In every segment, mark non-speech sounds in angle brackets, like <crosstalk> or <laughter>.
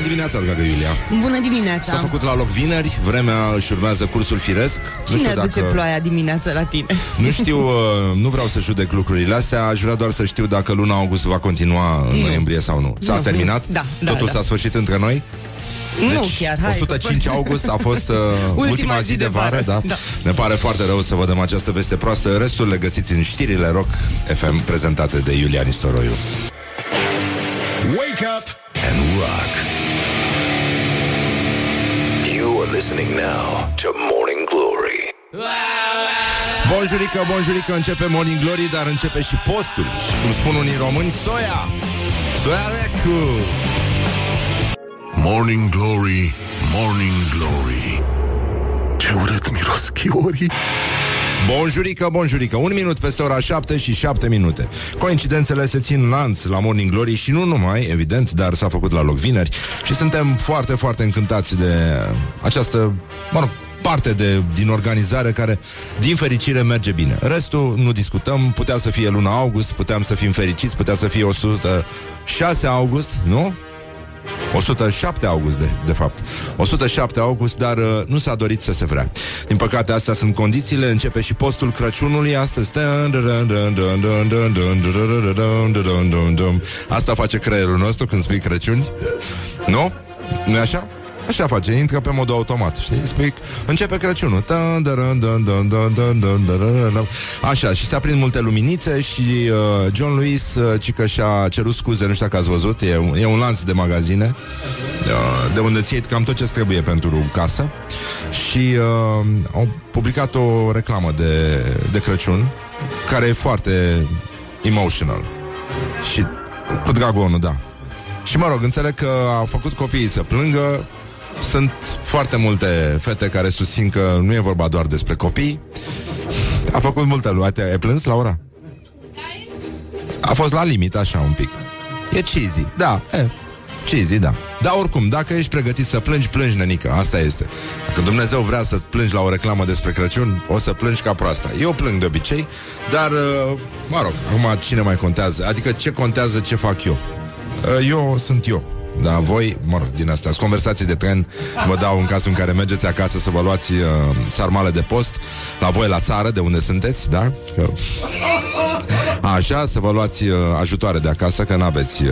Bună dimineața, dragă Iulia Bună dimineața S-a făcut la loc vineri, vremea își urmează cursul firesc Cine nu știu aduce dacă... ploaia dimineața la tine? Nu știu, <laughs> uh, nu vreau să judec lucrurile astea Aș vrea doar să știu dacă luna august va continua în nu. noiembrie sau nu S-a nu, terminat? Da, da Totul da. s-a sfârșit între noi? Deci, nu chiar, hai. 105 <laughs> august a fost uh, ultima, ultima zi, zi de vară, vară da? da. Ne pare foarte rău să vă dăm această veste proastă. Restul le găsiți în știrile Rock FM prezentate de Iulian Istoroiu. Wake up and rock. You are listening now to Morning Glory. Bonjurică, bonjurică, începe Morning Glory, dar începe și postul. Și cum spun unii români, soia! Soia lecu! Morning Glory, Morning Glory Ce urât miros chiorii Bonjurică, bonjurică Un minut peste ora 7 și 7 minute Coincidențele se țin lanț la Morning Glory Și nu numai, evident, dar s-a făcut la loc vineri Și suntem foarte, foarte încântați de această, mă rog, parte de, din organizare care, din fericire, merge bine. Restul nu discutăm, putea să fie luna august, puteam să fim fericiți, putea să fie 106 august, nu? 107 august, de, de fapt. 107 august, dar uh, nu s-a dorit să se vrea. Din păcate, astea sunt condițiile. Începe și postul Crăciunului astăzi. Asta face creierul nostru când spui Crăciuni. Nu? nu e așa? Așa face, intră pe modul automat, știi? Spui, începe Crăciunul. Așa, și se aprind multe luminițe și uh, John Lewis, uh, cică și-a cerut scuze, nu știu dacă ați văzut, e, e un lanț de magazine uh, de unde ții cam tot ce trebuie pentru casă și uh, au publicat o reclamă de, de Crăciun care e foarte emotional și cu dragonul, da. Și mă rog, înțeleg că au făcut copiii să plângă sunt foarte multe fete care susțin că nu e vorba doar despre copii. A făcut multe luate. Ai plâns, Laura? A fost la limit, așa, un pic. E cheesy, da, e, cheesy, da. Dar oricum, dacă ești pregătit să plângi, plângi, nenică, asta este. Dacă Dumnezeu vrea să plângi la o reclamă despre Crăciun, o să plângi ca proasta. Eu plâng de obicei, dar, uh, mă rog, acum cine mai contează? Adică ce contează ce fac eu? Uh, eu sunt eu. Da, voi, mă rog, din astea, conversații de tren. Vă dau în cazul în care mergeți acasă Să vă luați uh, sarmale de post. La voi la țară, de unde sunteți, da? Că... Așa, să vă luați uh, ajutoare de acasă Că n-aveți uh,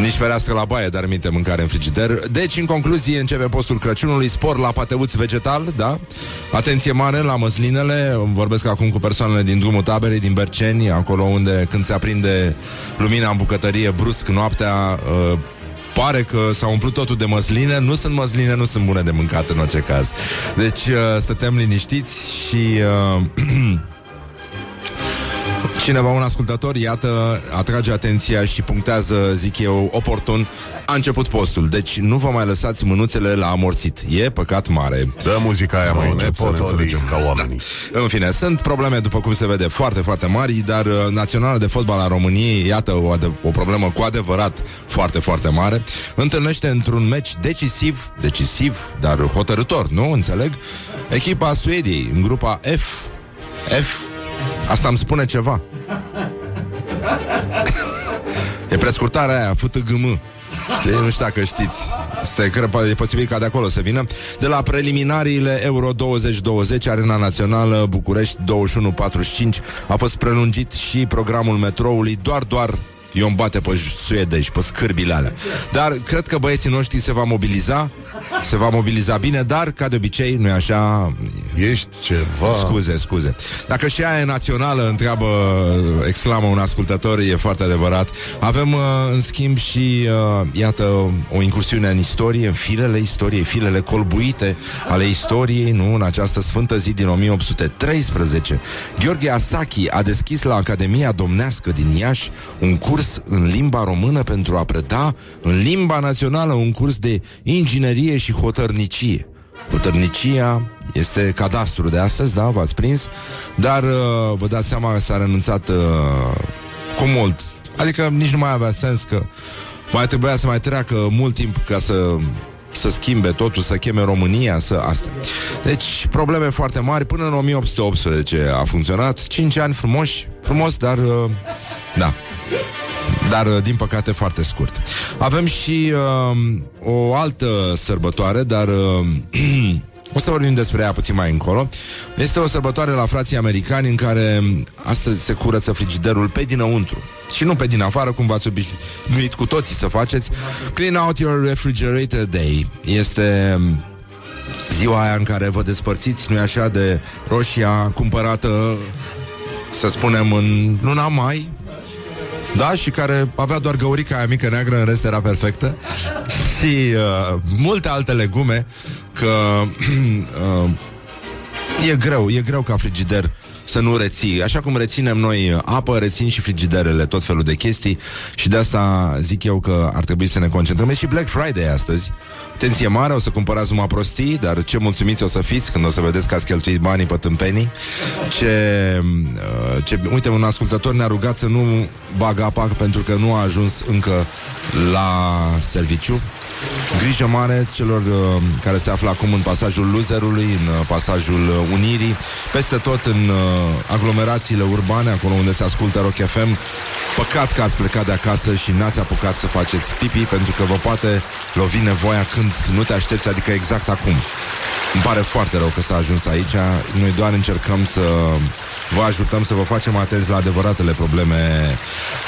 nici fereastră la baie, dar minte mâncare în frigider. Deci, în concluzie, începe postul Crăciunului, spor la pateuț vegetal, da? Atenție mare la măslinele, vorbesc acum cu persoanele din drumul taberei, din Berceni, acolo unde când se aprinde lumina în bucătărie brusc noaptea, uh, pare că s-a umplut totul de măsline Nu sunt măsline, nu sunt bune de mâncat în orice caz Deci uh, stătem liniștiți și uh, <clears throat> Cineva, un ascultător, iată, atrage atenția și punctează, zic eu, oportun, a început postul. Deci nu vă mai lăsați mânuțele la amorțit. E păcat mare. Dă muzica aia, mai încep să ne înțelegem ca oamenii. Da. În fine, sunt probleme, după cum se vede, foarte, foarte mari, dar uh, Naționala de Fotbal a României, iată, o, o problemă cu adevărat foarte, foarte mare, întâlnește într-un meci decisiv, decisiv, dar hotărător, nu? Înțeleg? Echipa Suediei, în grupa F, F, Asta îmi spune ceva. <laughs> e prescurtarea aia, FTGM. Știi? Nu știu dacă știți. Este, cred, e posibil ca de acolo să vină. De la preliminariile Euro 2020, Arena Națională București 2145 a fost prelungit și programul metroului doar, doar eu îmi bate pe suedești, pe scârbile alea. Dar cred că băieții noștri se va mobiliza se va mobiliza bine, dar, ca de obicei, nu-i așa... Ești ceva... Scuze, scuze. Dacă și aia e națională, întreabă, exclamă un ascultător, e foarte adevărat. Avem, uh, în schimb, și, uh, iată, o incursiune în istorie, în filele istoriei, filele colbuite ale istoriei, nu, în această sfântă zi din 1813. Gheorghe Asachi a deschis la Academia Domnească din Iași un curs în limba română pentru a preda în limba națională un curs de inginerie și hotărnicie. Hotărnicia este cadastru de astăzi, da, v-ați prins, dar uh, vă dați seama că s-a renunțat uh, cu mult. Adică nici nu mai avea sens că mai trebuia să mai treacă mult timp ca să să schimbe totul, să cheme România, să asta. Deci, probleme foarte mari. Până în 1818 a funcționat. 5 ani frumoși, frumos, dar uh, da. Dar uh, din păcate foarte scurt. Avem și uh, o altă sărbătoare, dar uh, <clears throat> o să vorbim despre ea puțin mai încolo. Este o sărbătoare la frații americani în care astăzi se curăță frigiderul pe dinăuntru și nu pe din afară, cum v-ați obișnuit cu toții să faceți. Clean out your refrigerator day. Este um, ziua aia în care vă despărțiți, nu-i așa, de roșia cumpărată, să spunem, în luna mai, da, și care avea doar găurica aia mică neagră, în rest era perfectă. Și uh, multe alte legume Că <clears throat> uh, E greu, e greu ca frigider să nu reții. Așa cum reținem noi apă, rețin și frigiderele, tot felul de chestii și de asta zic eu că ar trebui să ne concentrăm. E și Black Friday astăzi. Atenție mare, o să cumpărați numai prostii, dar ce mulțumiți o să fiți când o să vedeți că ați cheltuit banii pe tâmpenii. Ce, uh, ce, uite, un ascultător ne-a rugat să nu bagă apa pentru că nu a ajuns încă la serviciu. Grijă mare celor uh, care se află acum în pasajul Luzerului, în uh, pasajul uh, Unirii, peste tot în uh, aglomerațiile urbane, acolo unde se ascultă Rock FM. Păcat că ați plecat de acasă și n-ați apucat să faceți pipi, pentru că vă poate lovi nevoia când nu te aștepți, adică exact acum. Îmi pare foarte rău că s-a ajuns aici. Noi doar încercăm să vă ajutăm să vă facem atenți la adevăratele probleme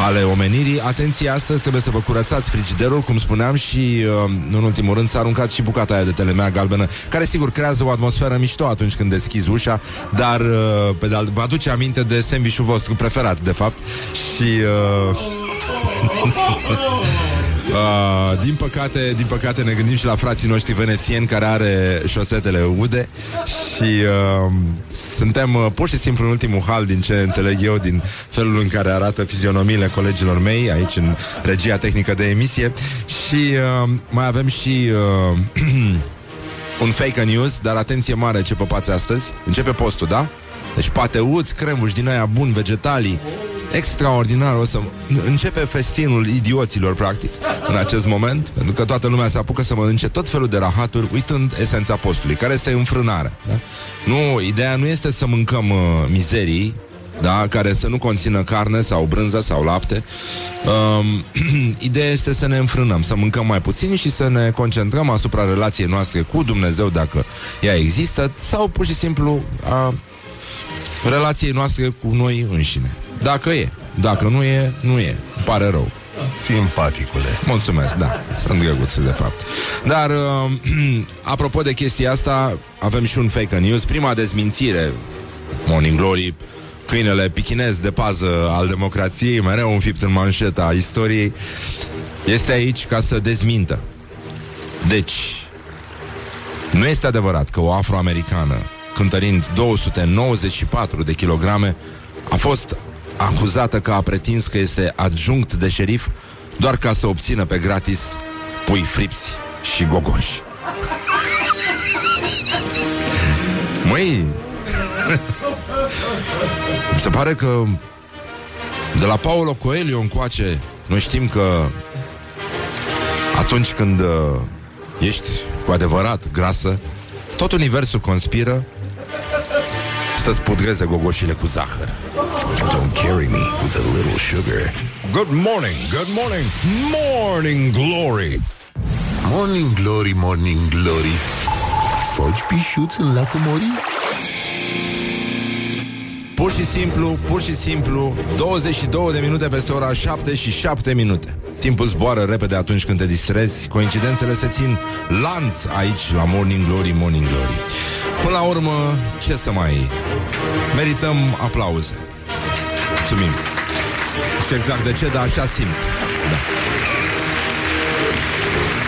ale omenirii. Atenție, astăzi trebuie să vă curățați frigiderul, cum spuneam, și uh, în ultimul rând s-a aruncat și bucata aia de telemea galbenă, care sigur creează o atmosferă mișto atunci când deschizi ușa, dar uh, pe de vă aduce aminte de sandvișul vostru preferat, de fapt. Și... Uh... Uh, din păcate, din păcate ne gândim și la frații noștri venețieni care are șosetele ude și uh, suntem uh, pur și simplu în ultimul hal din ce înțeleg eu, din felul în care arată fizionomiile colegilor mei aici în regia tehnică de emisie și uh, mai avem și uh, <clears throat> un fake news, dar atenție mare ce păpați astăzi. Începe postul, da? Deci pateuți, crembuși din aia bun, vegetalii extraordinar. O să începe festinul idioților, practic, în acest moment, pentru că toată lumea se apucă să mănânce tot felul de rahaturi, uitând esența postului, care este înfrânarea. Da? Nu, ideea nu este să mâncăm uh, mizerii, da, care să nu conțină carne sau brânză sau lapte. Um, <clears throat> ideea este să ne înfrânăm, să mâncăm mai puțin și să ne concentrăm asupra relației noastre cu Dumnezeu, dacă ea există, sau pur și simplu a relației noastre cu noi înșine. Dacă e. Dacă nu e, nu e. Îmi pare rău. Simpaticule. Mulțumesc, da. Sunt drăguț, de fapt. Dar, uh, <clears throat> apropo de chestia asta, avem și un fake news. Prima dezmințire, Morning Glory, câinele pichinez de pază al democrației, mereu înfipt în manșeta istoriei, este aici ca să dezmintă. Deci, nu este adevărat că o afroamericană, cântărind 294 de kilograme, a fost acuzată că a pretins că este adjunct de șerif doar ca să obțină pe gratis pui fripți și gogoși. Măi, se pare că de la Paolo Coelho încoace noi știm că atunci când uh, ești cu adevărat grasă, tot universul conspiră să-ți pudreze gogoșile cu zahăr. Don't carry me with a little sugar. Good morning, good morning, morning glory. Morning glory, morning glory. Foci pișuț în lacul Mori? Pur și simplu, pur și simplu 22 de minute peste ora 7 și 7 minute Timpul zboară repede atunci când te distrezi Coincidențele se țin lanț aici La Morning Glory, Morning Glory Până la urmă, ce să mai... Merităm aplauze Mulțumim. Nu știu exact de ce, dar așa simt. Da.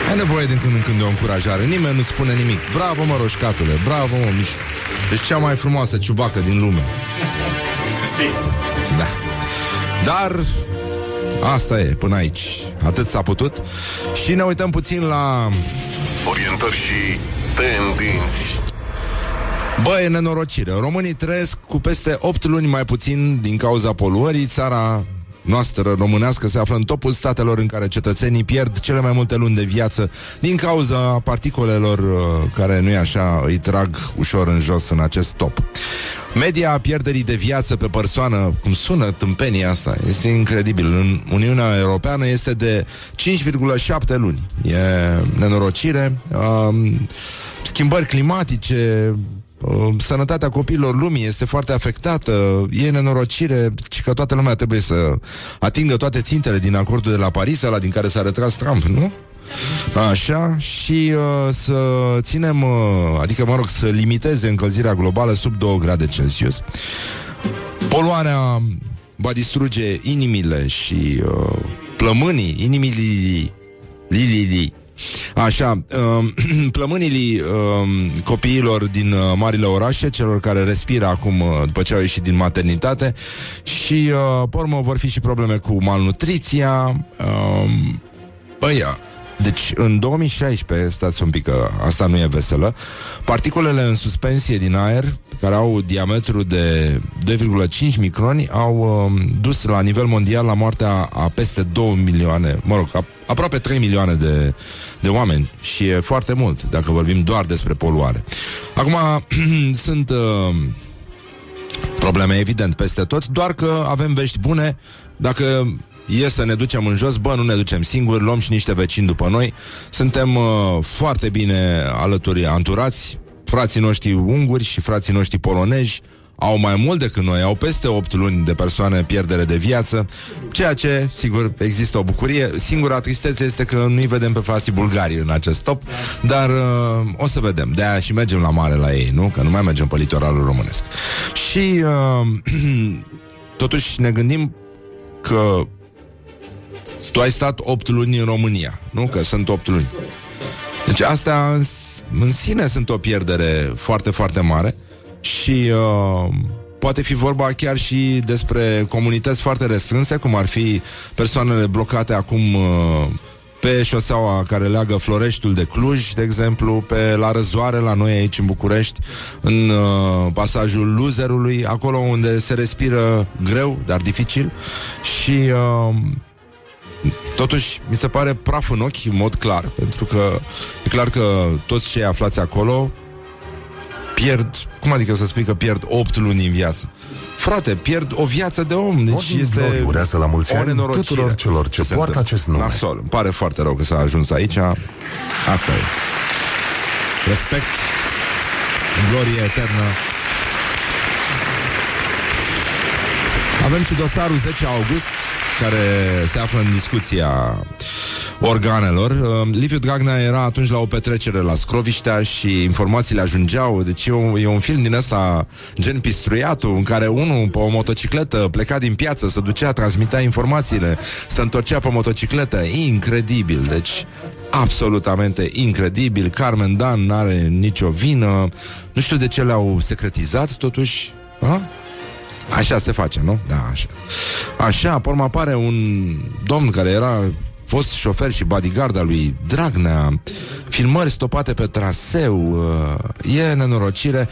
Ai nevoie din când în când de o încurajare. Nimeni nu spune nimic. Bravo, mă, roșcatule, bravo, mă, Mișu Deci cea mai frumoasă ciubacă din lume. Da. Dar Asta e, până aici. Atât s-a putut. Și ne uităm puțin la Orientări și tendinți Bă, e nenorocire. Românii trăiesc cu peste 8 luni mai puțin din cauza poluării. Țara noastră românească se află în topul statelor în care cetățenii pierd cele mai multe luni de viață din cauza particolelor uh, care, nu e așa, îi trag ușor în jos în acest top. Media pierderii de viață pe persoană, cum sună tâmpenia asta, este incredibil. În Uniunea Europeană este de 5,7 luni. E nenorocire, um, schimbări climatice, um, sănătatea copiilor lumii este foarte afectată, e nenorocire și că toată lumea trebuie să atingă toate țintele din acordul de la Paris, la din care s-a retras Trump, nu? Așa, și uh, să ținem, uh, adică, mă rog, să limiteze încălzirea globală sub 2 grade Celsius. Poluarea va distruge inimile și uh, plămânii, inimile li, li, li, Așa, uh, <clears throat> plămânilii uh, copiilor din uh, marile orașe, celor care respiră acum uh, după ce au ieșit din maternitate și, uh, pe urmă, vor fi și probleme cu malnutriția. Uh, băi, deci, în 2016, stați un pic că asta nu e veselă, particulele în suspensie din aer, care au diametru de 2,5 microni, au um, dus la nivel mondial la moartea a peste 2 milioane, mă rog, a, aproape 3 milioane de, de oameni și e foarte mult, dacă vorbim doar despre poluare. Acum, <clears throat> sunt... Uh, probleme evident peste tot, doar că avem vești bune dacă e să ne ducem în jos, bă, nu ne ducem singuri, luăm și niște vecini după noi. Suntem uh, foarte bine alături anturați, frații noștri unguri și frații noștri polonezi au mai mult decât noi, au peste 8 luni de persoane pierdere de viață, ceea ce, sigur, există o bucurie. Singura tristețe este că nu-i vedem pe frații bulgari în acest top, dar uh, o să vedem. De-aia și mergem la mare la ei, nu? Că nu mai mergem pe litoralul românesc. Și uh, <clears throat> totuși ne gândim că tu ai stat 8 luni în România, nu? Că sunt 8 luni. Deci astea în, în sine sunt o pierdere foarte, foarte mare și uh, poate fi vorba chiar și despre comunități foarte restrânse, cum ar fi persoanele blocate acum uh, pe șoseaua care leagă Floreștiul de Cluj, de exemplu, pe la Răzoare, la noi aici în București, în uh, pasajul Luzerului, acolo unde se respiră greu, dar dificil și uh, Totuși, mi se pare praf în ochi, în mod clar, pentru că e clar că toți cei aflați acolo pierd, cum adică să spui că pierd 8 luni în viață? Frate, pierd o viață de om. Deci Ordin este glory, urează la mulți ani tuturor celor ce poartă întâmplă. acest nume. Nasol. Îmi pare foarte rău că s-a ajuns aici. Asta e. Respect. Glorie eternă. Avem și dosarul 10 august care se află în discuția organelor. Uh, Liviu Dragnea era atunci la o petrecere la Scroviștea și informațiile ajungeau. Deci e un, e un film din ăsta gen pistruiatul, în care unul pe o motocicletă pleca din piață, se ducea, transmitea informațiile, se întorcea pe motocicletă. Incredibil. Deci absolutamente incredibil. Carmen Dan n-are nicio vină. Nu știu de ce le-au secretizat, totuși. Ha? Așa se face, nu? Da, așa. Așa, pe urmă apare un domn care era fost șofer și bodyguard al lui Dragnea, filmări stopate pe traseu, uh, e nenorocire.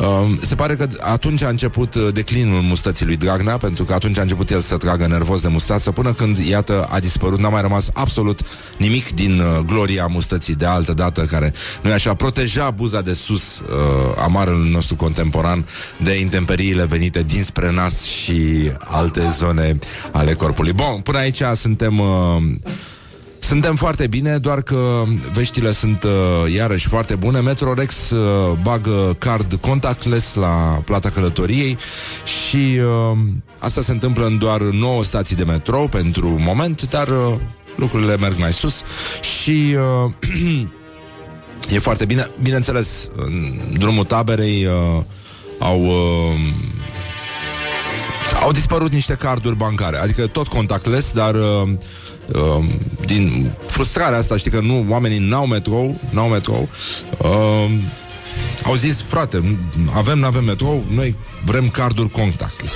Uh, se pare că atunci a început uh, declinul mustății lui Dragnea, pentru că atunci a început el să tragă nervos de mustață, până când, iată, a dispărut, n-a mai rămas absolut nimic din uh, gloria mustății de altă dată, care, nu așa, proteja buza de sus uh, a marelui nostru contemporan de intemperiile venite dinspre nas și alte zone ale corpului. Bun, până aici suntem... Uh, suntem foarte bine, doar că veștile sunt uh, iarăși foarte bune. Metrorex uh, bagă card contactless la plata călătoriei și uh, asta se întâmplă în doar 9 stații de metrou pentru moment, dar uh, lucrurile merg mai sus și uh, <clears throat> e foarte bine. Bineînțeles, în drumul taberei uh, au... Uh, au dispărut niște carduri bancare, adică tot contactless, dar uh, uh, din frustrarea asta, știi că nu, oamenii n-au metrou, n-au metrou, uh, au zis, frate, avem, n-avem metrou, noi vrem carduri contactless.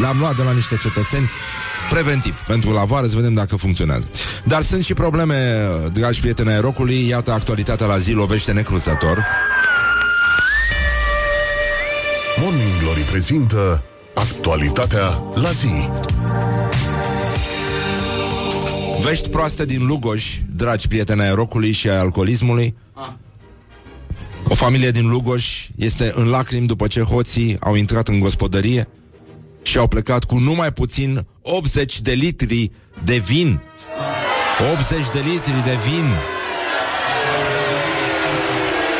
Le-am luat de la niște cetățeni preventiv, pentru la vară, să vedem dacă funcționează. Dar sunt și probleme, dragi prieteni ai rocului, iată actualitatea la zi lovește necruzător. Morning Glory prezintă actualitatea la zi. Vești proaste din Lugoj, dragi prieteni ai rocului și ai alcoolismului. O familie din Lugoș este în lacrimi după ce hoții au intrat în gospodărie și au plecat cu numai puțin 80 de litri de vin. 80 de litri de vin.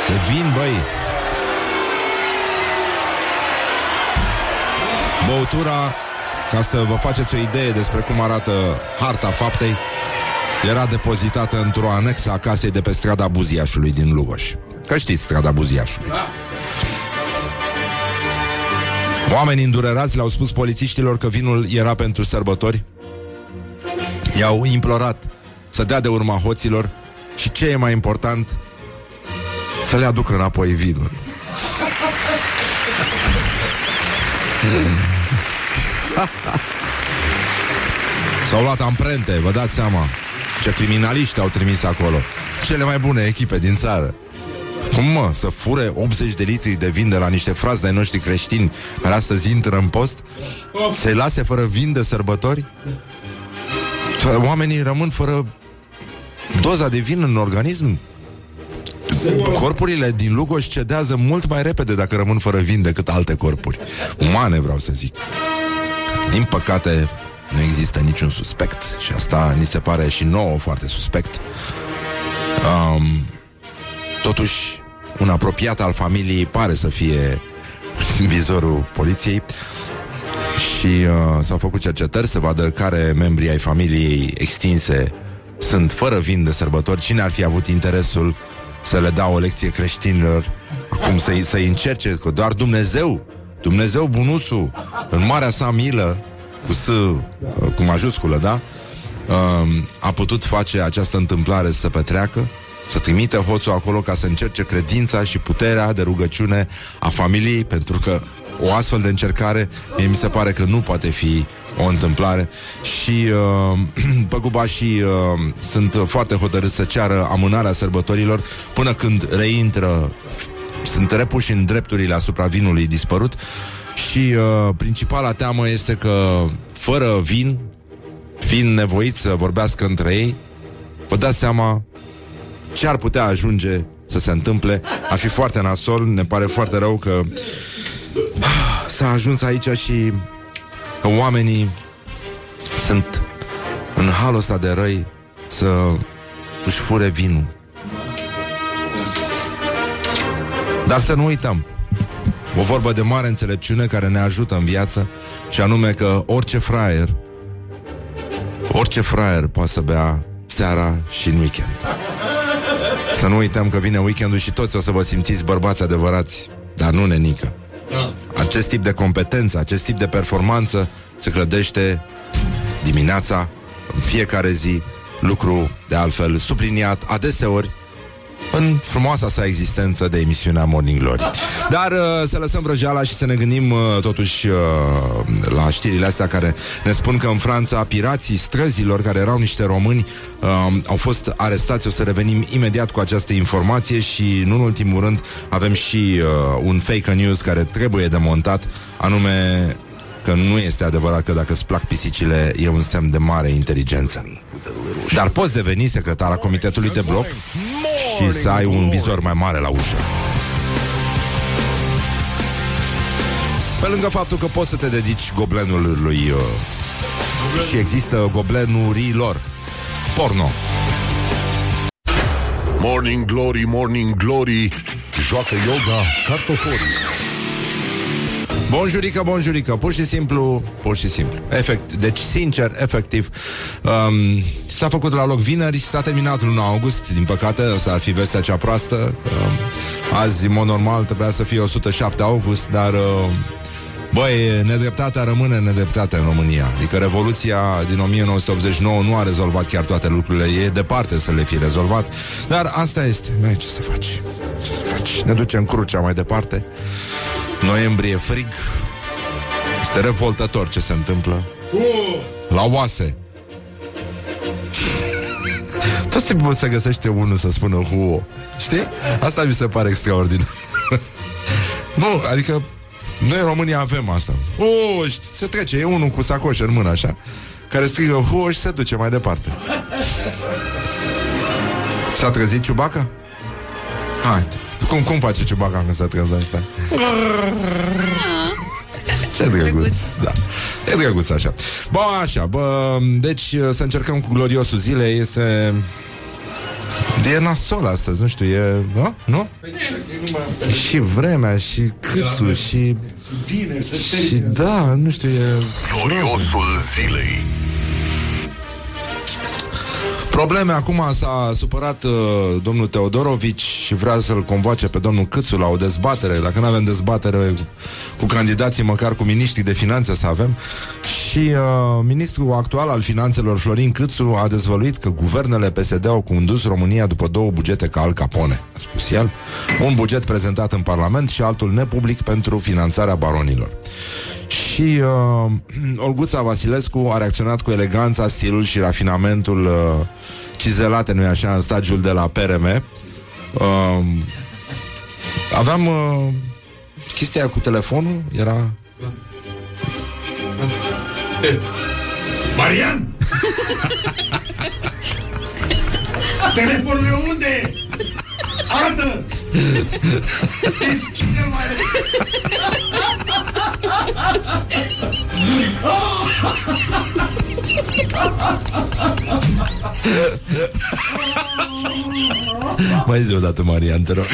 De vin, băi. Băutura, ca să vă faceți o idee despre cum arată harta faptei, era depozitată într-o anexă a casei de pe strada Buziașului din Lugoș. Că știți strada Buziașului. Oamenii îndurerați le-au spus polițiștilor că vinul era pentru sărbători. I-au implorat să dea de urma hoților și ce e mai important, să le aducă înapoi vinul. <laughs> S-au luat amprente, vă dați seama Ce criminaliști au trimis acolo Cele mai bune echipe din țară cum mă, să fure 80 de litri de vin de la niște frați de noștri creștini care astăzi intră în post? Să-i lase fără vin de sărbători? Oamenii rămân fără doza de vin în organism? Corpurile din Lugoj cedează mult mai repede dacă rămân fără vin decât alte corpuri. Umane, vreau să zic. Din păcate, nu există niciun suspect și asta ni se pare și nouă foarte suspect. Um, totuși, un apropiat al familiei pare să fie în <laughs> vizorul poliției și uh, s-au făcut cercetări să vadă care membri ai familiei extinse sunt fără vin de sărbători, cine ar fi avut interesul să le dea o lecție creștinilor, cum să-i, să-i încerce, că doar Dumnezeu, Dumnezeu bunuțul, în marea sa milă, cu S, uh, cu majusculă, da? Um, a putut face această întâmplare să petreacă, să trimite hoțul acolo ca să încerce credința și puterea de rugăciune a familiei, pentru că o astfel de încercare mie mi se pare că nu poate fi o întâmplare și uh, <clears throat> păgubașii uh, sunt foarte hotărâți să ceară amânarea sărbătorilor până când reintră sunt repuși în drepturile asupra vinului dispărut și uh, principala teamă este că fără vin, fiind nevoiți să vorbească între ei, vă dați seama ce ar putea ajunge să se întâmple. Ar fi foarte nasol, ne pare foarte rău că s-a ajuns aici și că oamenii sunt în halul ăsta de răi să își fure vinul. Dar să nu uităm, o vorbă de mare înțelepciune care ne ajută în viață și anume că orice fraier orice fraier poate să bea seara și în weekend. Să nu uităm că vine weekendul și toți o să vă simțiți bărbați adevărați, dar nu nenică. Da. Acest tip de competență, acest tip de performanță se clădește dimineața, în fiecare zi, lucru de altfel subliniat adeseori în frumoasa sa existență de emisiunea Morning Glory. Dar uh, să lăsăm vrăjeala și să ne gândim uh, totuși uh, la știrile astea care ne spun că în Franța pirații străzilor, care erau niște români, uh, au fost arestați. O să revenim imediat cu această informație și, nu în ultimul rând, avem și uh, un fake news care trebuie demontat, anume că nu este adevărat că dacă îți plac pisicile e un semn de mare inteligență. Dar poți deveni secretar a comitetului de bloc și să ai un vizor mai mare la ușă. Pe lângă faptul că poți să te dedici goblenului lui uh, și există goblenurilor porno. Morning Glory, Morning Glory Joacă yoga cartoforii Bonjurică, bonjurică, pur și simplu, pur și simplu. Efect, deci, sincer, efectiv, um, s-a făcut la loc vineri, s-a terminat luna august, din păcate, asta ar fi vestea cea proastă. Um, azi, în mod normal, trebuia să fie 107 august, dar... Uh, Băi, nedreptatea rămâne nedreptate în România. Adică Revoluția din 1989 nu a rezolvat chiar toate lucrurile. E departe să le fi rezolvat. Dar asta este. Mai ce să faci? Ce să faci? Ne ducem crucea mai departe. Noiembrie frig. Este revoltător ce se întâmplă. La oase. Tot timpul se găsește unul să spună huo. Știi? Asta mi se pare extraordinar. <laughs> nu, adică noi în România avem asta. O, se trece, e unul cu sacoșă în mână așa, care strigă huo și se duce mai departe. S-a trezit ciubaca? Hai, Cum, cum face Ciubaca când se trezește? <laughs> Ce drăguț, da. E drăguț așa. Bă, așa, bă, deci să încercăm cu gloriosul zilei este... E nasol astăzi, nu știu, e... Nu? Nu? Și vremea, și câțul, și... Și da, nu știu, e... Gloriosul zilei. Probleme acum s-a supărat uh, domnul Teodorovici și vrea să-l convoace pe domnul Câțu la o dezbatere. Dacă nu avem dezbatere cu candidații, măcar cu miniștrii de finanțe să avem. Și uh, ministrul actual al finanțelor, Florin Câțu, a dezvăluit că guvernele PSD au condus România după două bugete ca Al Capone, a spus el. Un buget prezentat în Parlament și altul nepublic pentru finanțarea baronilor. Și uh, <clears throat> Olguța Vasilescu a reacționat cu eleganța, stilul și rafinamentul uh, cizelate, nu-i așa, în stagiul de la PRM. Uh, aveam uh, chestia cu telefonul, era... Marian! <laughs> Telefonul e unde? Arată! Deschide mai <laughs> Mai zi o dată, Marian, te rog.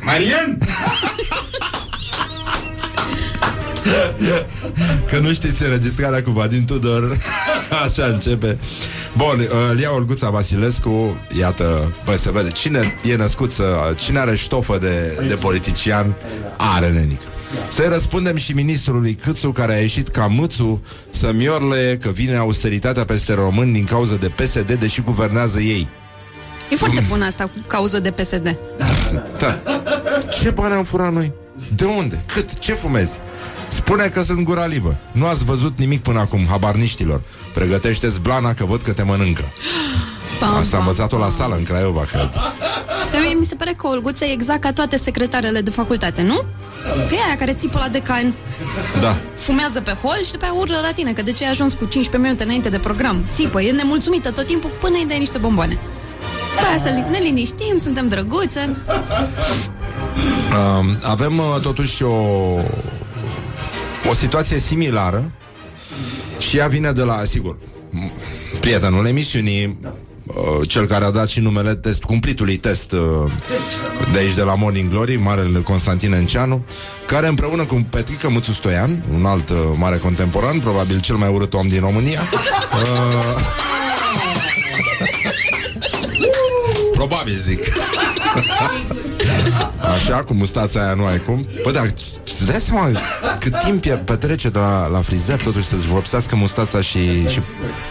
Marian! Că nu știți înregistrarea cu Vadim Tudor. Așa începe. Bun, uh, Lia Olguța Vasilescu. Iată, băi, se vede Cine e născut să... Cine are ștofă de, de politician. Are nenic să răspundem și ministrului Câțu Care a ieșit ca mâțu Să miorle că vine austeritatea peste români Din cauza de PSD Deși guvernează ei E foarte bună asta cu cauză de PSD. da. Ce bani am furat noi? De unde? Cât? Ce fumezi? Spune că sunt gura livă. Nu ați văzut nimic până acum, habarniștilor. Pregătește-ți blana că văd că te mănâncă. <gasps> Pam, Asta am pam, învățat-o la sală în Craiova, cred. Pe mine mi se pare că Olguța e exact ca toate secretarele de facultate, nu? Că e aia care țipă la decan, Da. fumează pe hol și după aia urlă la tine, că de ce ai ajuns cu 15 minute înainte de program? Țipă, e nemulțumită tot timpul până îi dai niște bomboane. După aia să li- ne liniștim, suntem drăguțe. Uh, avem uh, totuși o, o situație similară și ea vine de la, sigur, m- prietenul emisiunii, uh, cel care a dat și numele test, cumplitului test uh, de aici de la Morning Glory, marele Constantin Enceanu, care împreună cu Petrică Mățu Stoian, un alt uh, mare contemporan, probabil cel mai urât om din România, uh, Probabil zic. <laughs> Așa, cu mustața aia nu ai cum. Bă, dar îți dai seama Cât timp e petrece de la, la frizer Totuși să-ți vopsească mustața și, și,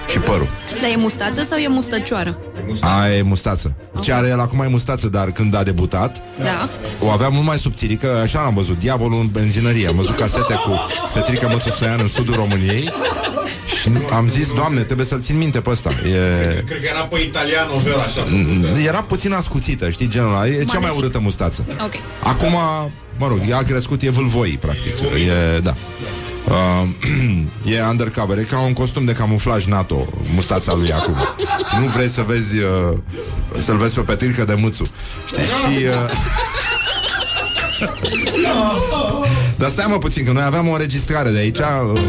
și părul. Dar e mustață sau e mustăcioară? Aia e mustață. Ce are el acum e mustață Dar când a debutat Da. O avea mult mai subțirică Așa l-am văzut Diavolul în benzinărie. Am văzut casete cu Petrica Mățu Stoian În sudul României Și am zis, doamne, trebuie să-l țin minte pe ăsta. E... Cred că era pe italian novel așa. Era puțin ascuțită, știi, genul ăla. E cea mai urâtă mustață. Ok. Acum, mă rog, ea a crescut, e vâlvoi, practic. E, da. Uh, <clears throat> e undercover, e ca un costum de camuflaj NATO, mustața lui acum. Și nu vrei să vezi, uh, să-l vezi pe Petrică de Mâțu. Știi? Și... Uh, <laughs> Dar stai mă puțin, că noi aveam o înregistrare de aici uh,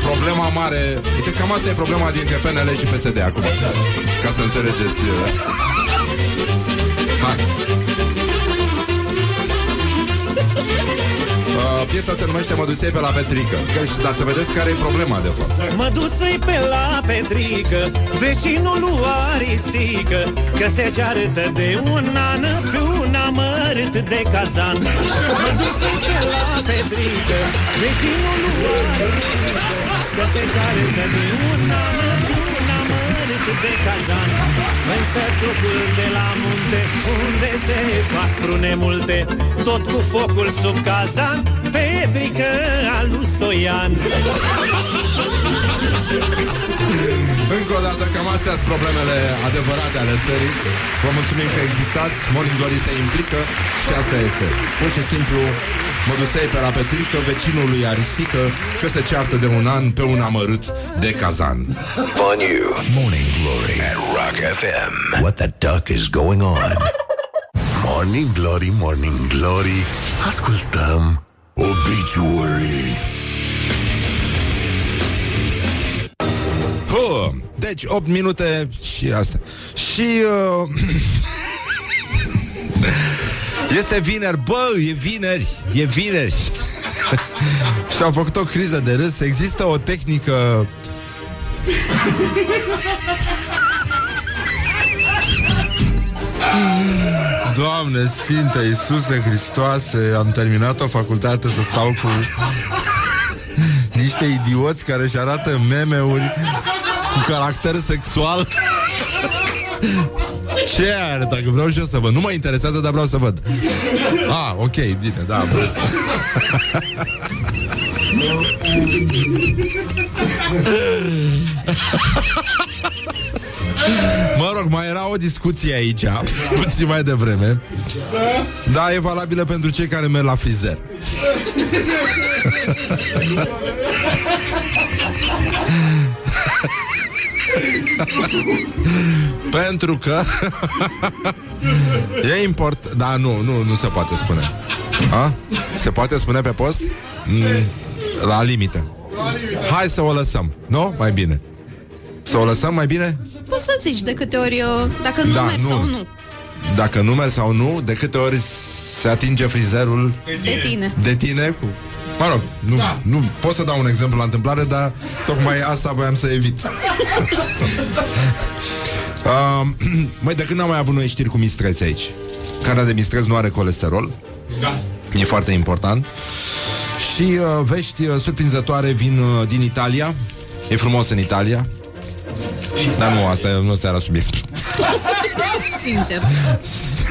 Problema mare Uite, cam asta e problema dintre PNL și PSD acum Ca să înțelegeți uh. <laughs> Hai piesa se numește Mă dusei pe la Petrică. Că, Dar să vedeți care e problema de fapt. Mă dusei pe la Petrică Vecinul lui Aristică Că se ceartă de un an Pe un amărât de cazan. Mă dusei pe la Petrică Vecinul lui Aristică Că se ceartă de un an Pe un amărât de cazan Însă totul de la munte Unde se fac prune multe. Tot cu focul sub cazan Petrică al lui Stoian Încă o dată, cam astea sunt problemele adevărate ale țării. Vă mulțumim că existați. Morning Glory se implică Și asta este. Pur și simplu Mă dusei pe la Petrică, vecinul lui Aristică Că se ceartă de un an pe un amărât de cazan. On you. Morning Glory. At Rock FM What the duck is going on? Morning Glory, Morning Glory. Ascultăm Obituary Huh. Deci 8 minute și asta. Și uh, <laughs> Este vineri. Bă, e vineri. E vineri. <laughs> Și am făcut o criză de râs. Există o tehnică. <laughs> Doamne Sfinte Iisuse Hristoase Am terminat o facultate să stau cu Niște idioți care își arată meme-uri Cu caracter sexual ce are dacă vreau și eu să văd? Nu mă interesează, dar vreau să văd. Ah, ok, bine, da, brăs. Mă rog, mai era o discuție aici Puțin mai devreme Da, e valabilă pentru cei care merg la frizer <laughs> Pentru că <laughs> E import Da, nu, nu, nu se poate spune A? Se poate spune pe post? Mm, la limită Hai să o lăsăm, nu? Mai bine Să o lăsăm mai bine? Poți să zici de câte ori, uh, dacă nu Da, mergi nu. sau nu. Dacă nu mergi sau nu De câte ori se atinge frizerul De tine. de tine cu... Mă rog, nu, da. nu pot să dau un exemplu la întâmplare, dar tocmai asta voiam să evit. <laughs> uh, <clears throat> măi, de când am mai avut noi știri cu mistreți aici? Carnea de mistreț nu are colesterol. Da. E foarte important. Și uh, vești uh, surprinzătoare vin uh, din Italia. E frumos în Italia. Dar nu, asta nu ăsta era subiect. <laughs> Sincer.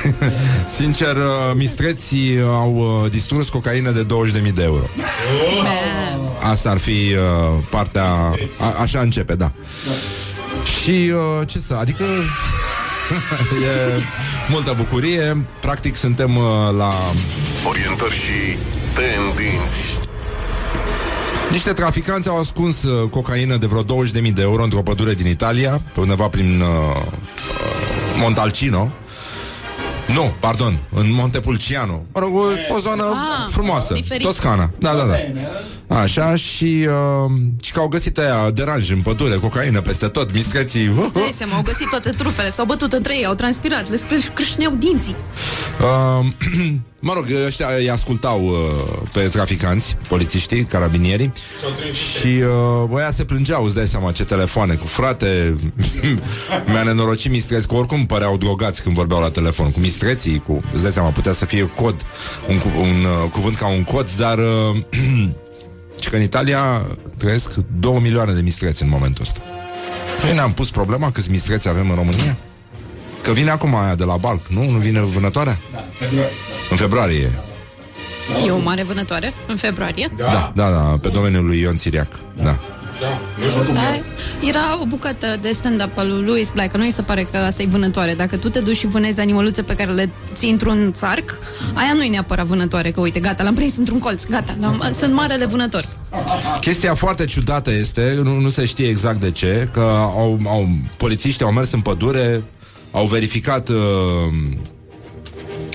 <laughs> Sincer, uh, mistreții au uh, distrus cocaină de 20.000 de euro. Asta ar fi uh, partea... A, așa începe, da. Și uh, ce să... Adică... <laughs> e multă bucurie. Practic suntem uh, la Orientări și tendinți Niște traficanți au ascuns uh, cocaină de vreo 20.000 de euro într-o pădure din Italia, pe undeva prin uh, uh, Montalcino. Nu, pardon, în Montepulciano. Mă rog, o, o zonă Ah, frumoasă. diferit. Toscana. Da, da, da. Așa, și, uh, și că au găsit aia deranj în pădure, cocaină peste tot, mistreții. Uh, Dai seama, au găsit toate trufele, s-au bătut între ei, au transpirat, le scrâș- câșneau dinții. Uh, <clears throat> mă rog, ăștia îi ascultau uh, pe traficanți, polițiștii, carabinierii și uh, ăia se plângeau, îți dai seama ce telefoane cu frate <laughs> mi-a nenorocit mistreți, că oricum păreau drogați când vorbeau la telefon, cu mistreții, cu, îți dai seama, putea să fie cod, un, cu- un uh, cuvânt ca un cod, dar uh, <clears throat> și că în Italia trăiesc 2 milioane de mistreți în momentul ăsta. Noi ne-am pus problema câți mistreți avem în România? Că vine acum aia de la Balc, nu? Nu vine vânătoarea? În februarie. E o mare vânătoare, în februarie. Da, da, da, pe domeniul lui Ion Siriac. Da. Da, era o bucată de stand-up al lui Louis Black, că nu îi se pare că asta e vânătoare. Dacă tu te duci și vânezi animăluțe pe care le ții într-un țarc, aia nu e neapărat vânătoare, că uite, gata, l-am prins într-un colț, gata, l-am, sunt marele vânător. Chestia foarte ciudată este, nu, nu se știe exact de ce, că au, au, polițiștii au mers în pădure, au verificat uh,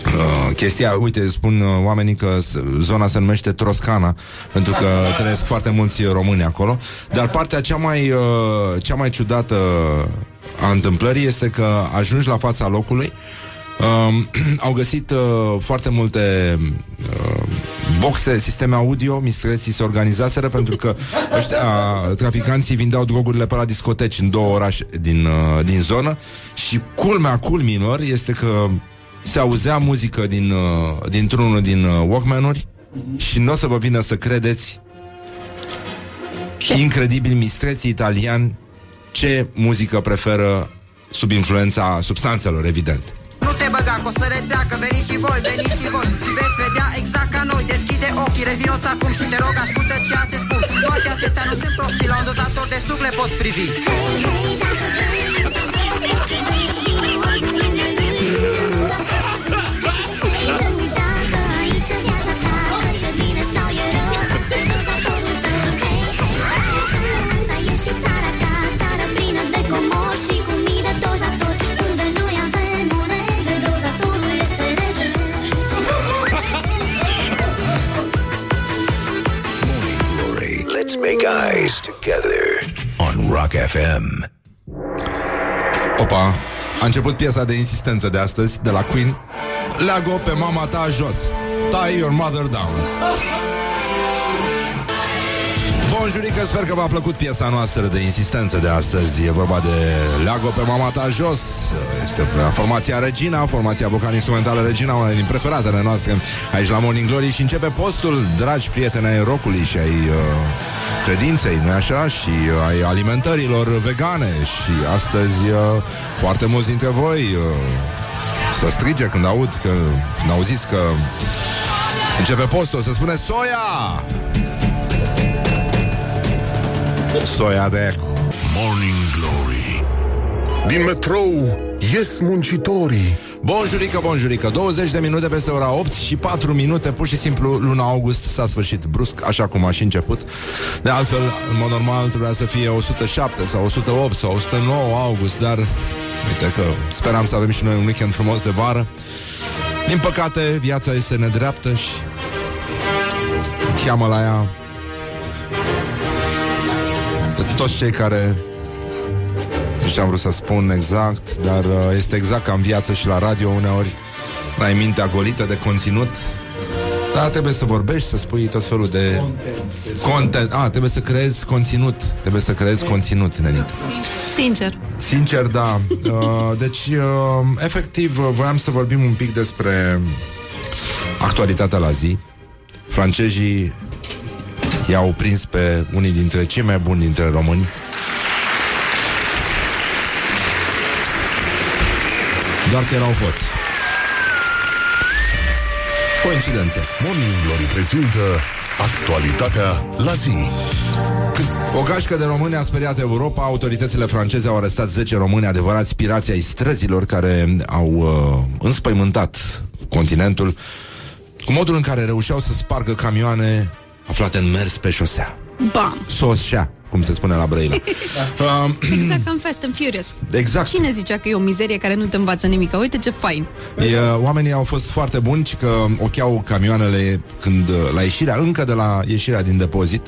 uh, chestia, uite, spun uh, oamenii că s- zona se numește Troscana, pentru că trăiesc foarte mulți români acolo, dar partea cea mai, uh, cea mai ciudată a întâmplării este că ajungi la fața locului, Um, <clears throat> au găsit uh, foarte multe uh, boxe, sisteme audio, mistreții se organizaseră pentru că ăștia, traficanții vindeau drogurile pe la discoteci în două orașe din, uh, din zonă și culmea culminor este că se auzea muzică din, uh, dintr-unul din uh, Walkman-uri și nu o să vă vină să credeți incredibil mistreții italiani ce muzică preferă sub influența substanțelor, evident. Nu te băga, că o să rețeacă, veniți și voi, veniți și voi Și veți vedea exact ca noi, deschide ochii, revinoți acum și te rog, ascultă ceea ce spun Toate acestea nu sunt prostii, la un dozator de suc le poți privi. Și cu mii de dozatori guys together on Rock FM. Opa, a început piesa de insistență de astăzi de la Queen. Leagă pe mama ta jos. Tie your mother down. Bonjurică, sper că v-a plăcut piesa noastră de insistență de astăzi. E vorba de Leago pe mama ta jos. Este formația Regina, formația vocal-instrumentală Regina, una din preferatele noastre aici la Morning Glory și începe postul, dragi prieteni ai rocului și ai uh, credinței, nu așa? Și uh, ai alimentărilor vegane și astăzi uh, foarte mulți dintre voi uh, să strige când aud că, când auziți că începe postul, să spune soia! Soia de eco. Morning Glory. Din metrou ies muncitorii. Bonjurică, bonjurică. 20 de minute peste ora 8 și 4 minute Pur și simplu luna august s-a sfârșit brusc Așa cum a și început. De altfel, în mod normal trebuia să fie 107 sau 108 sau 109 august Dar uite că speram să avem și noi un weekend frumos de vară. Din păcate, viața este nedreaptă și cheamă la ea de toți cei care nu știu ce am vrut să spun exact, dar uh, este exact ca în viață și la radio uneori ai mintea golită de conținut. Da, trebuie să vorbești, să spui tot felul de content. Ah, trebuie să creezi conținut. Trebuie să creezi conținut, nenit. Sincer. Sincer, da. Uh, deci, uh, efectiv, uh, voiam să vorbim un pic despre actualitatea la zi. Francezii i-au prins pe unii dintre cei mai buni dintre români. Doar că erau hoți. Coincidențe. Morning Glory prezintă actualitatea la zi. O gașcă de români a speriat Europa. Autoritățile franceze au arestat 10 români adevărați pirații ai străzilor care au uh, înspăimântat continentul cu modul în care reușeau să spargă camioane aflate în mers pe șosea. Bam! Sosea, cum se spune la Brăila. uh, <laughs> Exact ca în Fast and Furious. exact. Cine zicea că e o mizerie care nu te învață nimic? Uite ce fain. E, oamenii au fost foarte buni și că ocheau camioanele când uh, la ieșirea, încă de la ieșirea din depozit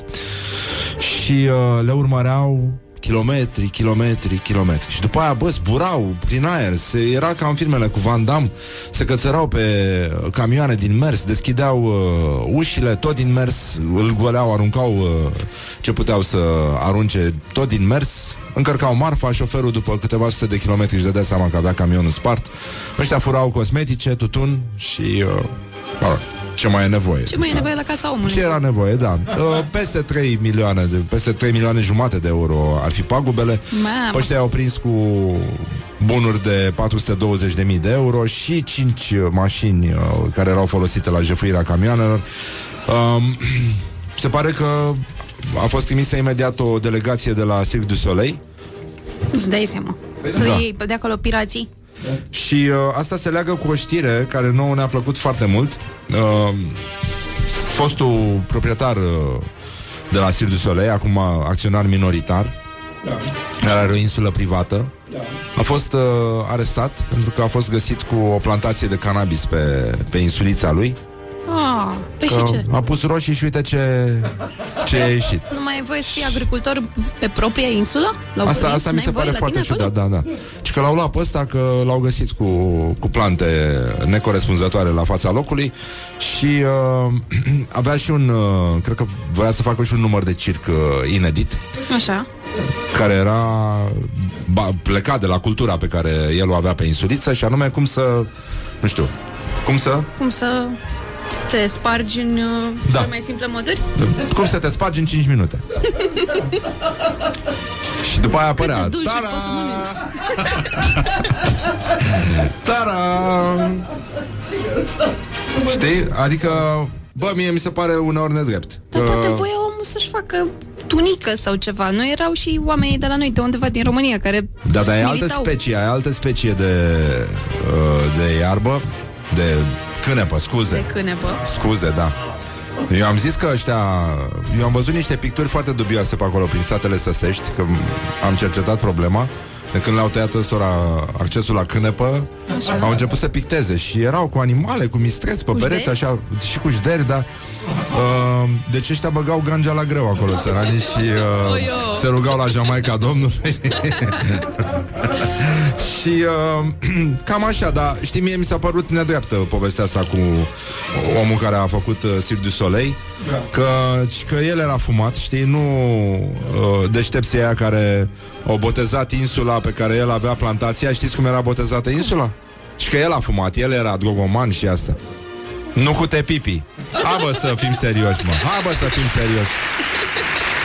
și uh, le urmăreau kilometri, kilometri, kilometri. Și după aia, bă, zburau prin aer, se, era ca în filmele cu Van Damme, se cățărau pe uh, camioane din mers, deschideau uh, ușile, tot din mers, îl goleau, aruncau uh, ce puteau să arunce, tot din mers, încărcau marfa, șoferul după câteva sute de kilometri își dădea seama că avea camionul spart. Ăștia furau cosmetice, tutun și... Uh, mă rog, ce mai e nevoie. Ce mai e nevoie la casa omului? Ce era nevoie, da. <laughs> Uh, Peste 3 milioane, de, peste 3 milioane jumate de euro ar fi pagubele. Mamă. Pe ăștia au prins cu bunuri de 420.000 de euro și 5 mașini uh, care erau folosite la jefuirea camioanelor. Um, <clears throat> se pare că a fost trimisă imediat o delegație de la Cirque du Soleil Îți dai seama. Să Da. iei pe de acolo pirații. Și uh, asta se leagă cu o știre care nouă ne-a plăcut foarte mult. Uh, fostul proprietar uh, de la Cirque du Soleil, acum acționar minoritar, care are o insulă privată, a fost uh, arestat pentru că a fost găsit cu o plantație de cannabis pe, pe insulița lui. Ah, păi Că și ce? a pus roșii și uite ce, ce a ieșit. Nu mai e voie să fii agricultor pe propria insulă? L-au Asta, prins? asta mi N-ai se voie pare la foarte tine acolo? ciudat, da, da. Și că l-au luat pe ăsta, că l-au găsit cu, cu plante necorespunzătoare la fața locului și uh, <clears throat> avea și un, uh, cred că voia să facă și un număr de circ uh, inedit, Așa. care era ba, plecat de la cultura pe care el o avea pe insuliță și anume cum să, nu știu, cum să, Cum să te spargi în uh, Da. cele mai simple moduri? cum să te spargi în 5 minute. <laughs> și după aia apărea Câte dulciuri "Tada!" poți să mănânci? <laughs> Tara! Știi? Adică, bă, mie mi se pare uneori nedrept. Dar Că- poate voia omul să-și facă tunică sau ceva. Noi erau și oamenii de la noi, de undeva din România, care Da, dar e altă militau. specie, e altă specie de, uh, de iarbă, de cânepă, scuze. De cânepă. Scuze, da. Eu am zis că ăștia... Eu am văzut niște picturi foarte dubioase pe acolo, prin statele săsești, că am cercetat problema. de când le-au tăiat ăstora accesul la cânepă, așa. au început să picteze și erau cu animale, cu mistreți pe Cu pereți, șderi? așa, și cu șderi, dar uh, deci ăștia băgau ganja la greu acolo, țăranii, și uh, se rugau la Jamaica Domnului. <laughs> Și uh, <clears throat> cam așa, dar știi, mie mi s-a părut nedreaptă povestea asta cu omul care a făcut uh, Cirque du Soleil, că, că el era fumat, știi, nu uh, deștepții aia care au botezat insula pe care el avea plantația, știți cum era botezată insula? Și că el a fumat, el era drogoman și asta. Nu cu te pipi. Hai bă să fim serioși, mă. Hai bă să fim serioși.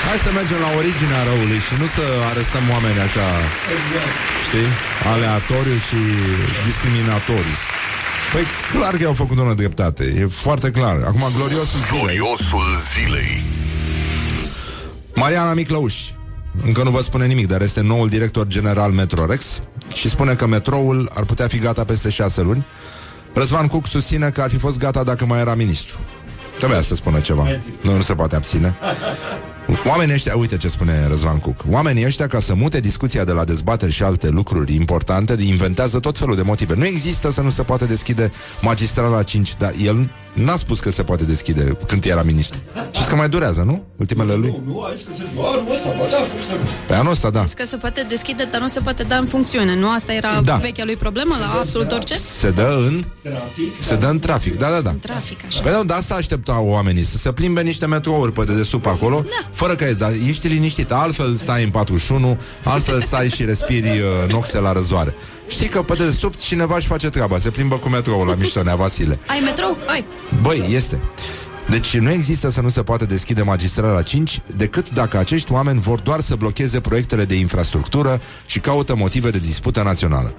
Hai să mergem la originea răului și nu să arestăm oameni așa, știi, aleatoriu și discriminatoriu. Păi clar că i-au făcut o dreptate, e foarte clar. Acum, gloriosul zilei. Gloriosul zilei. Mariana Miclăuș încă nu vă spune nimic, dar este noul director general Metrorex și spune că metroul ar putea fi gata peste șase luni. Răzvan Cuc susține că ar fi fost gata dacă mai era ministru. Trebuia să spună ceva. Nu, nu se poate abține. Oamenii ăștia, uite ce spune Răzvan Cuc. Oamenii ăștia, ca să mute discuția de la dezbateri și alte lucruri importante Inventează tot felul de motive. Nu există să nu se poate deschide magistrala 5 Dar el n-a spus că se poate deschide Când era ministru Și că mai durează, nu? Ultimele lui Nu, nu, aici că se... Anul ăsta, bă, da, cum să nu? Pe anul ăsta, da Că se poate deschide, dar nu se poate da în funcțiune. Nu asta era Da. da. vechea lui problemă la absolut orice? Se dă în Trafic. Se dă în trafic, da, da, da Trafic, așa. Păi da, da, asta așteptau oamenii Să se plimbe niște metrouri pe dedesubt acolo Da. Fără că dar ești liniștit Altfel stai în 41 Altfel stai și respiri uh, noxe la răzoare Știi că pe dedesubt cineva își face treaba Se plimbă cu metroul la Miștonea Vasile <laughs> Ai metrou? Ai. Băi, este deci nu există să nu se poate deschide magistrala 5 decât dacă acești oameni vor doar să blocheze proiectele de infrastructură și caută motive de dispută națională.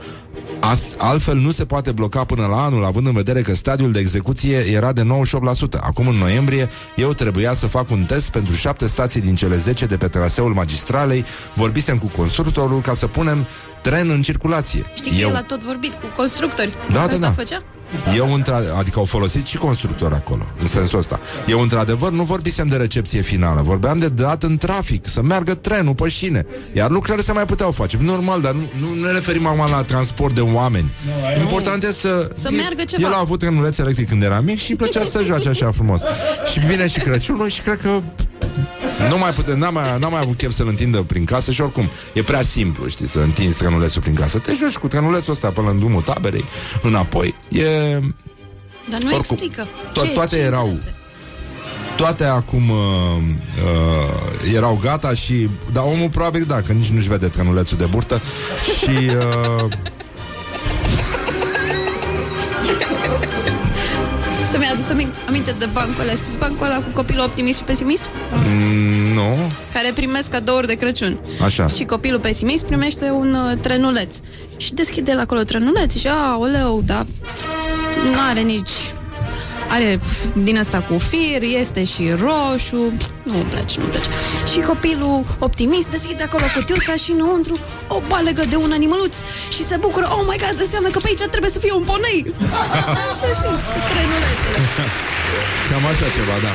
Ast- altfel nu se poate bloca până la anul, având în vedere că stadiul de execuție era de 98%. Acum, în noiembrie, eu trebuia să fac un test pentru șapte stații din cele 10 de pe traseul magistralei. Vorbisem cu constructorul ca să punem tren în circulație. Știi că eu... el a tot vorbit cu constructori. Da, da, Asta da. făcea? Eu, între... adică au folosit și constructori acolo, în sensul ăsta. Eu, într-adevăr, nu vorbisem de recepție finală, vorbeam de dat în trafic, să meargă trenul pe șine. Iar lucrurile se mai puteau face. Normal, dar nu, nu ne referim acum la transport de oameni. Important e să... Să meargă ceva. El a avut trenuleț electric când era mic și îi plăcea să joace așa frumos. <laughs> Și vine și Crăciunul și cred că nu mai putem, n-am mai, n-am mai avut chef să-l întindă prin casă și oricum e prea simplu, știi, să întinzi trenulețul prin casă. Te joci cu trenulețul ăsta până în drumul taberei, înapoi. E... Dar nu Oricum, explică. to- Ce- toate ce erau- interese? Toate acum uh, uh, erau gata și... Dar omul probabil da, că nici nu-și vede trenulețul de burtă și... Uh, Să-mi adus ami- aminte de bancul ăla. Știți bancul ăla cu copilul optimist și pesimist? mm, nu, Care primesc cadouri de Crăciun. Așa. Și copilul pesimist primește un uh, trenuleț. Și deschide el acolo trenuleț și, a, oleu, dar nu are nici... Are f- din asta cu fir, este și roșu Nu îmi place, nu îmi place Și copilul optimist deschide acolo cutiuța Și înăuntru o balegă de un animăluț Și se bucură, oh my god, înseamnă că pe aici trebuie să fie un ponei <laughs> Așa și cu trenulețele cam așa ceva, da.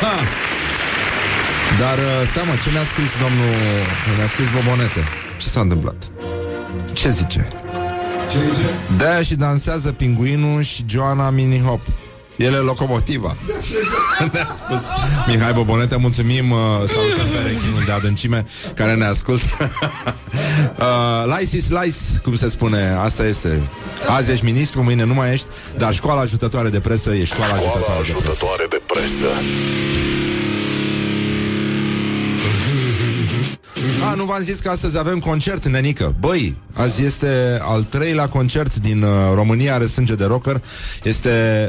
<coughs> Dar uh, stai mă, ce ne-a scris domnul Ne-a scris Bobonete Ce s-a întâmplat? Ce zice? Ce zice? De-aia și dansează pinguinul și Joana Mini Hop El e locomotiva <laughs> Ne-a spus Mihai Bobonete. Mulțumim, uh, salutăm pe rechinul de adâncime Care ne ascultă. <laughs> Uh, Lice is lice, cum se spune. Asta este. Azi ești ministru, mâine nu mai ești Dar școala ajutătoare de presă e școala Școala ajutătoare de presă. ajutătoare de presă. A, nu v-am zis că astăzi avem concert, nenică. Băi, azi este al treilea concert din uh, România are sânge de rocker. Este...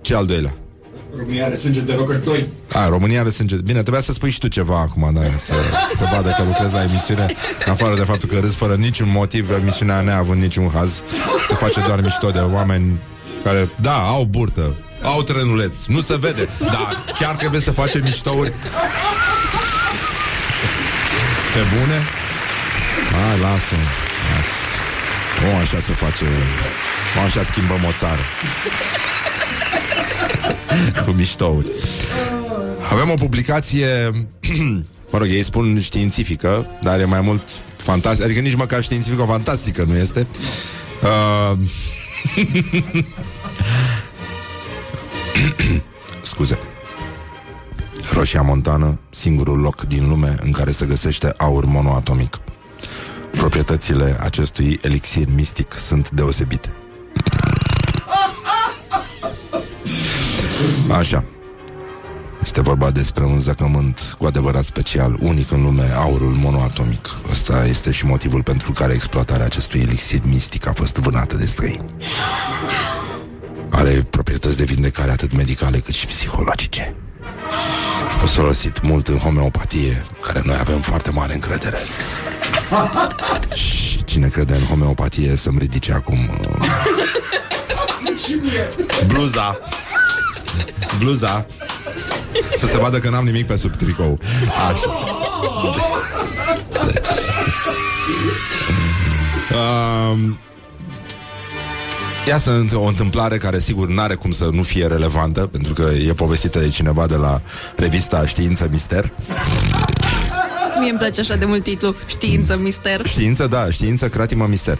Ce al doilea? România are sânge de rocker 2. A, România are sânge... Bine, trebuia să spui și tu ceva acum, da, să, să vadă că lucrezi la emisiune În afară de faptul că râzi fără niciun motiv Emisiunea neavând niciun haz. Se face doar mișto de oameni care, da, au burtă au trenuleț, nu se vede Dar chiar trebuie să facem miștouri Pe bune? Hai, lasă Lasă O, așa se face O, așa schimbăm o țară <laughs> Cu miștouri Avem o publicație <clears throat> Mă rog, ei spun științifică, dar e mai mult fantastic. Adică nici măcar științifică-fantastică nu este. Uh... <laughs> <coughs> Scuze. Roșia Montană, singurul loc din lume în care se găsește aur monoatomic. Proprietățile acestui elixir mistic sunt deosebite. Așa. Este vorba despre un zăcământ cu adevărat special, unic în lume, aurul monoatomic. Ăsta este și motivul pentru care exploatarea acestui elixir mistic a fost vânată de străini. Are proprietăți de vindecare atât medicale cât și psihologice. A fost folosit mult în homeopatie, care noi avem foarte mare încredere. <laughs> și cine crede în homeopatie să-mi ridice acum uh, bluza. Bluza. Să se vadă că n-am nimic pe sub tricou. Așa. <laughs> Deci. Um, Iată o întâmplare care sigur n-are cum să nu fie relevantă Pentru că e povestită de cineva de la revista Știință Mister Mie îmi place așa de mult titlu Știință, mister. Știință, da, știință, cratimă, mister.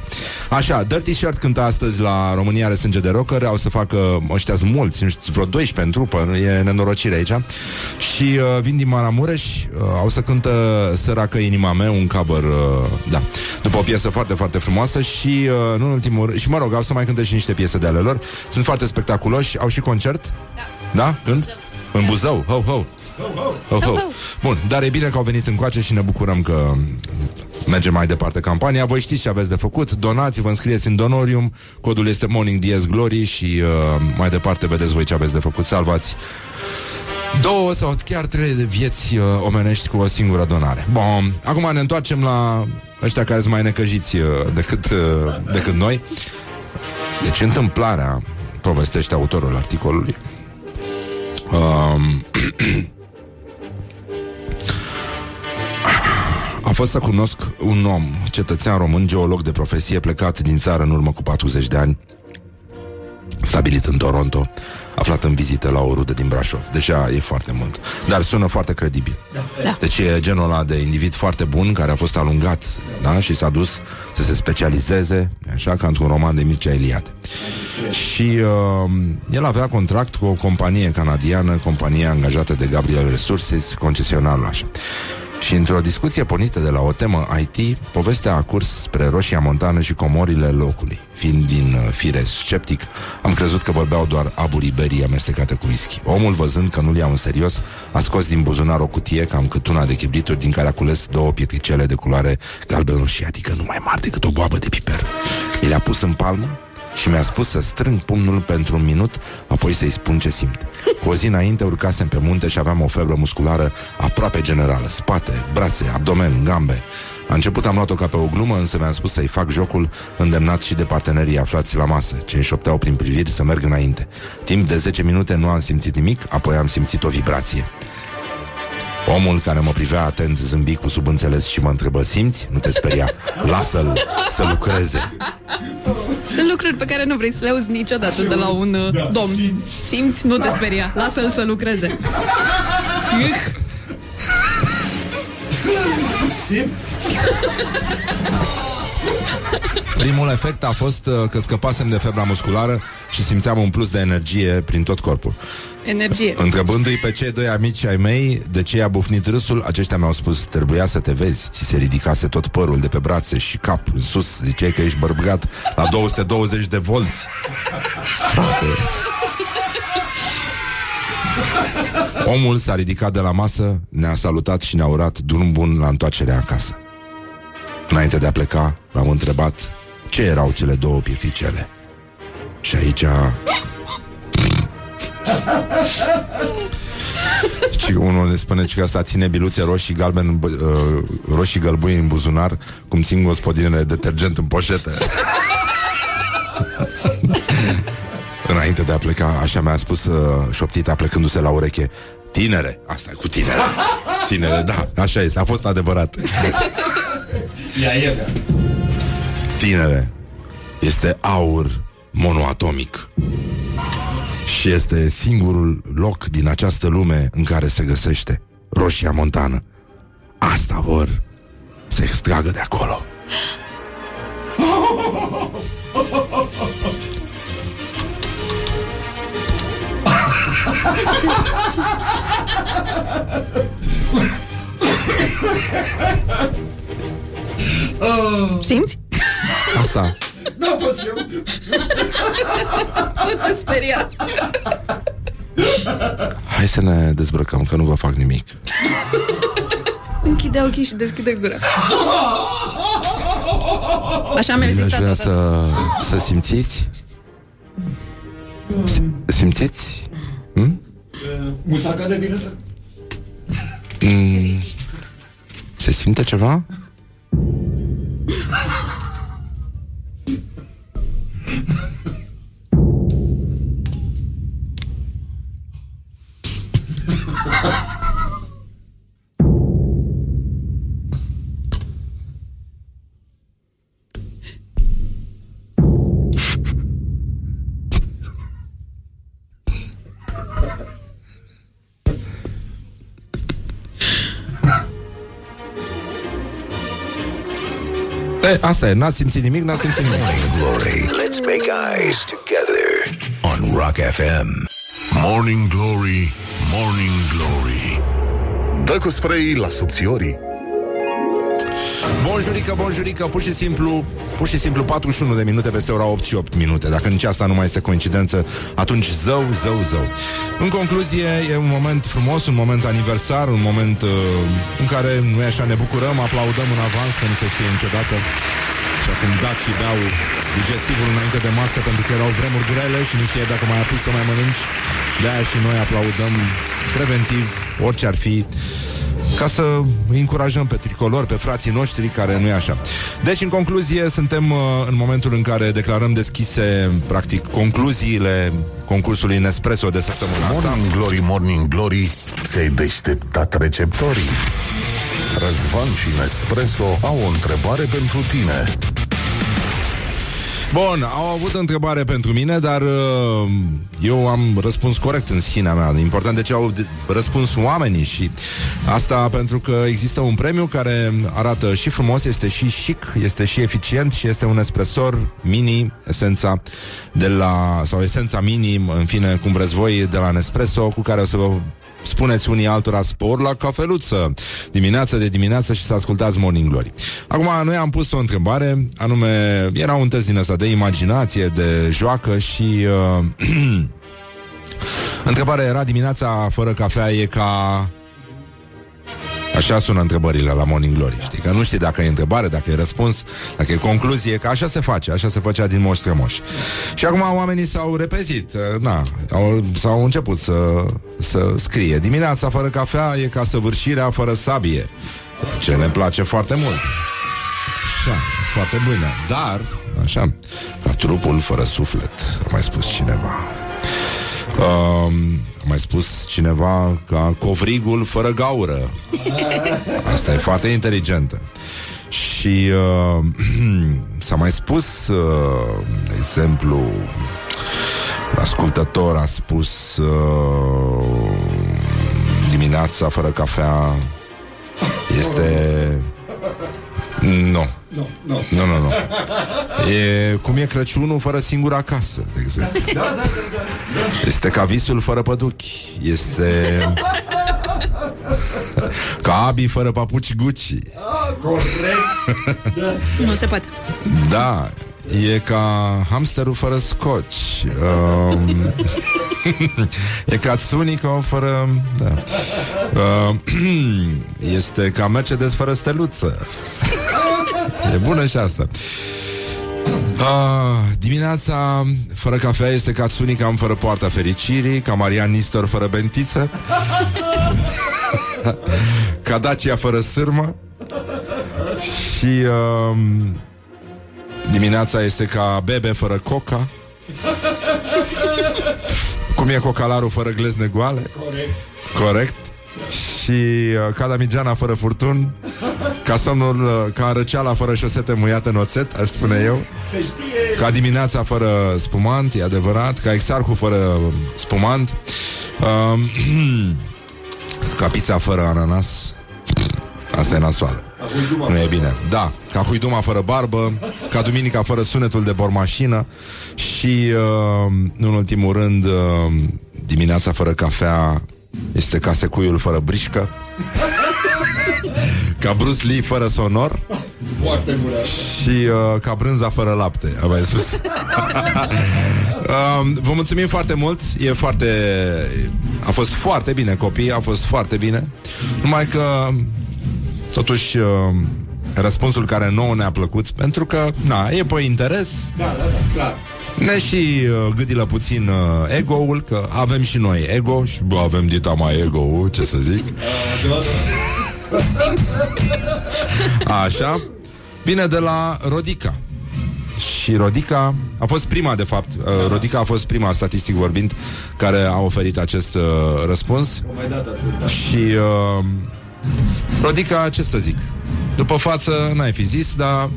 Așa, Dirty Shirt cântă astăzi la România are sânge de rocker Au să facă, ăștia sunt mulți, nu știu, vreo 12 în trupă E nenorocire aici. Și uh, vin din Maramureș uh, Au să cântă Săracă inima mea Un cover, uh, da După o piesă foarte, foarte frumoasă Și, uh, nu în ultimul rând, și mă rog, au să mai cânte și niște piese de ale lor. Sunt foarte spectaculoși. Au și concert? Da, da? Când? În Buzău, ho, ho Oh, oh. Bun, dar e bine că au venit încoace și ne bucurăm că mergem mai departe campania. Voi știți ce aveți de făcut. Donați, vă înscrieți în Donorium. Codul este Morning Dies Glory și uh, mai departe vedeți voi ce aveți de făcut. Salvați două sau chiar trei de vieți uh, omenești cu o singură donare. Bun, acum ne întoarcem la ăștia care sunt mai necăjiți uh, decât, uh, decât noi. Deci întâmplarea povestește autorul articolului. Um, <clears throat> A fost să cunosc un om, cetățean român, geolog de profesie, plecat din țară în urmă cu 40 de ani, stabilit în Toronto, aflat în vizită la o rudă din Brașov. Deja e foarte mult, dar sună foarte credibil. Da. Deci e genul ăla de individ foarte bun care a fost alungat da? și s-a dus să se specializeze, așa ca într-un roman de Mircea Eliade. Și uh, el avea contract cu o companie canadiană, compania angajată de Gabriel Resources, concesionarul așa. Și într-o discuție pornită de la o temă IT, povestea a curs spre Roșia Montană și comorile locului. Fiind din uh, fire sceptic, am crezut că vorbeau doar aburii berii amestecate cu whisky. Omul, văzând că nu-l iau în serios, a scos din buzunar o cutie cam cât una de chibrituri din care a cules două pietricele de culoare galben roșie, adică nu mai mari decât o boabă de piper. Mi le-a pus în palmă și mi-a spus să strâng pumnul pentru un minut, apoi să-i spun ce simt. Cu o zi înainte urcasem pe munte și aveam o febră musculară aproape generală. Spate, brațe, abdomen, gambe. La început am luat-o ca pe o glumă, însă mi-am spus să-i fac jocul, îndemnat și de partenerii aflați la masă, ce înșopteau prin priviri să merg înainte. Timp de 10 minute nu am simțit nimic, apoi am simțit o vibrație. Omul care mă privea atent zâmbi cu subînțeles și mă întrebă Simți? Nu te speria, lasă-l să lucreze Sunt lucruri pe care nu vrei să le auzi niciodată de la un uh, Da, domn simți. Simți? Nu te speria, lasă-l să lucreze Ih, Simți? Primul efect a fost uh, că scăpasem de febra musculară și simțeam un plus de energie prin tot corpul. Energie Întrebându-i pe cei doi amici ai mei de ce i-a bufnit râsul, aceștia mi-au spus, trebuia să te vezi, ți se ridicase tot părul de pe brațe și cap în sus, ziceai că ești bărbat la 220 de volți. Frate. Omul s-a ridicat de la masă, ne-a salutat și ne-a urat drum bun la întoarcerea acasă. Înainte de a pleca, l-am întrebat ce erau cele două pieficele. Și aici <laughs> Și unul ne spune că asta ține biluțe roșii galben, bă- uh, roșii gălbui în buzunar, cum țin gospodinele detergent în poșetă. <laughs> Înainte de a pleca, așa mi-a spus uh, șoptita plecându-se la ureche, tinere, asta e cu tinere. Tinere, da, așa este, a fost adevărat. Ia, ia, Tinere, este aur monoatomic. Și este singurul loc din această lume în care se găsește roșia montană. Asta vor să extragă de acolo. <laughs> Simți? Asta. N-a fost eu. Nu te speria. Hai să ne dezbrăcăm, că nu vă fac nimic. Închide ochii și deschide gura. Așa mi-a Bine, zis aș vrea tata. să, să simțiți Sim- Simțiți? Hm? Musaca de vină Mm. Se simte ceva? Thank you. E, asta e, n-ați simțit nimic, n-ați simțit nimic Glory. Let's make eyes together on Rock FM. Morning Glory, Morning Glory Dă cu spray la subțiorii Bonjurică, bonjurică, pur și simplu Pur și simplu 41 de minute peste ora 8 și 8 minute. Dacă nici asta nu mai este coincidență Atunci zău, zău, zău. În concluzie, e un moment frumos Un moment aniversar, un moment uh, În care, nu așa, ne bucurăm Aplaudăm în avans, că nu se știe niciodată. Și acum dacii beau digestivul înainte de masă Pentru că erau vremuri grele Și nu știe dacă mai a pus să mai mănânci. De-aia și noi aplaudăm Preventiv, orice ar fi ca să îi încurajăm pe tricolor, pe frații noștri, care nu e așa. Deci, în concluzie, suntem uh, în momentul în care declarăm deschise, practic, concluziile concursului Nespresso de săptămâna asta. Morning Glory, Morning Glory Ți-ai deșteptat receptorii Răzvan și Nespresso au o întrebare pentru tine Bun, au avut o întrebare pentru mine, dar uh, eu am răspuns corect în sinea mea. Important de ce au de- răspuns oamenii și asta pentru că există un premiu care arată și frumos, este și chic, este și eficient și este un espresor mini, esența de la, sau esența mini, în fine, cum vreți voi, de la Nespresso, cu care o să vă spuneți unii altora spor la cafeluță dimineața de dimineață și să ascultați Morning Glory. Acum, noi am pus o întrebare, anume, era un test din ăsta de imaginație, de joacă și uh, <clears throat> întrebarea era dimineața fără cafea e ca... Așa sună întrebările la Morning Glory, știi? Că nu știi dacă e întrebare, dacă e răspuns, dacă e concluzie, că așa se face, așa se făcea din moș strămoș. Și acum oamenii s-au repezit, uh, na, au, s-au început să, să scrie. Dimineața fără cafea e ca săvârșirea fără sabie, ce ne place foarte mult. Așa, foarte bună. Dar, așa, ca trupul fără suflet, a mai spus cineva. Um, a mai spus cineva ca covrigul fără gaură. <laughs> Asta e foarte inteligentă. Și uh, <clears throat> s-a mai spus, uh, de exemplu, ascultător a spus uh, dimineața fără cafea este... Nu. Nu, nu. Nu, nu, nu. E cum e Crăciunul fără singur acasă, de exemplu. Da, da, da, da. Este ca visul fără păduchi. Este ca Abi fără papuci Gucci. Corect. Nu se poate. Da, e ca hamsterul fără scoci. Um, <laughs> e ca Tsunico fără... Da. Um, <clears throat> este ca Mercedes fără steluță. <laughs> e bună și asta. Ah, dimineața fără cafea este ca Tsunica fără poarta fericirii, ca Marian Nistor fără bentiță, <laughs> ca Dacia fără sârmă și um, dimineața este ca Bebe fără coca. Cum e cocalarul fără glezne goale? Corect. Corect. Și uh, ca Damigeana fără furtun Ca somnul, uh, ca răceala fără șosete muiate în oțet Aș spune eu Se știe. Ca dimineața fără spumant, e adevărat Ca exarhul fără spumant uh, <clears throat> Ca pizza fără ananas Asta e nasoală. Nu e bine. Da, ca huiduma fără barbă, ca duminica fără sunetul de bormașină și, uh, nu în ultimul rând, uh, dimineața fără cafea este ca secuiul fără brișcă. <laughs> Ca Bruce Lee fără sonor. Foarte bună. Și uh, ca brânza fără lapte Am mai spus. Uh, <laughs> Vă mulțumim foarte mult. E foarte A fost foarte bine copii A fost foarte bine. Numai că Totuși uh, Răspunsul care nouă ne-a plăcut Pentru că, na, e pe interes. Da, da, da, clar. ne și uh, gâdilă puțin uh, ego-ul Că avem și noi ego Și bă, avem dita mai ego Ce să zic Așa. Vine de la Rodica. Și Rodica a fost prima, de fapt. Uh, Rodica a fost prima, statistic vorbind Care a oferit acest uh, răspuns. O mai dat asta. Și uh, Rodica, ce să zic? După față, n-ai fi zis, dar <laughs>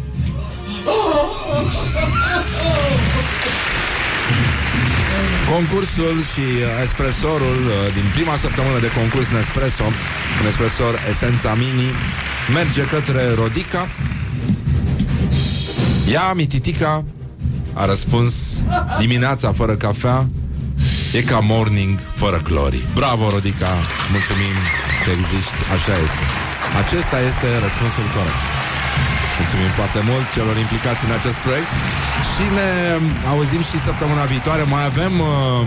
Concursul și uh, espresorul uh, din prima săptămână de concurs Nespresso, un espresor Esența Mini, merge către Rodica. Ea, Mititica, a răspuns dimineața fără cafea e ca morning fără clori. Bravo, Rodica! Mulțumim că existi. Așa este. Acesta este răspunsul corect. Mulțumim foarte mult celor implicați în acest proiect și ne auzim și săptămâna viitoare. Mai avem, uh,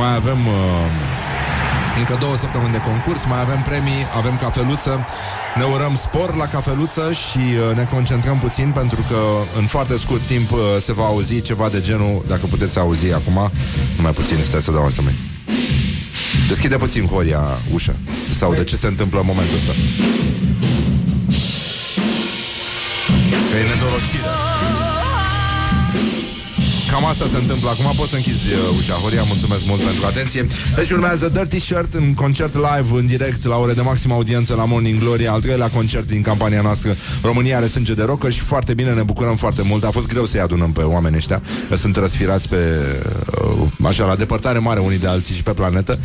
mai avem uh, încă două săptămâni de concurs, mai avem premii, avem cafeluță, ne urăm spor la cafeluță și uh, ne concentrăm puțin pentru că în foarte scurt timp uh, se va auzi ceva de genul, dacă puteți auzi acum, numai puțin, stai să dau asta mai. Deschide puțin Horia ușa să audă ce se întâmplă în momentul ăsta. Că e nenorocire. Cam asta se întâmplă. Acum poți să închizi uh, ușa. Horia, mulțumesc mult pentru atenție. Deci urmează Dirty Shirt în concert live, în direct, la ore de maximă audiență la Morning Glory, al treilea concert din campania noastră. România are sânge de rocă și foarte bine, ne bucurăm foarte mult. A fost greu să-i adunăm pe oamenii ăștia, că sunt răsfirați pe, uh, așa, la depărtare mare unii de alții și pe planetă.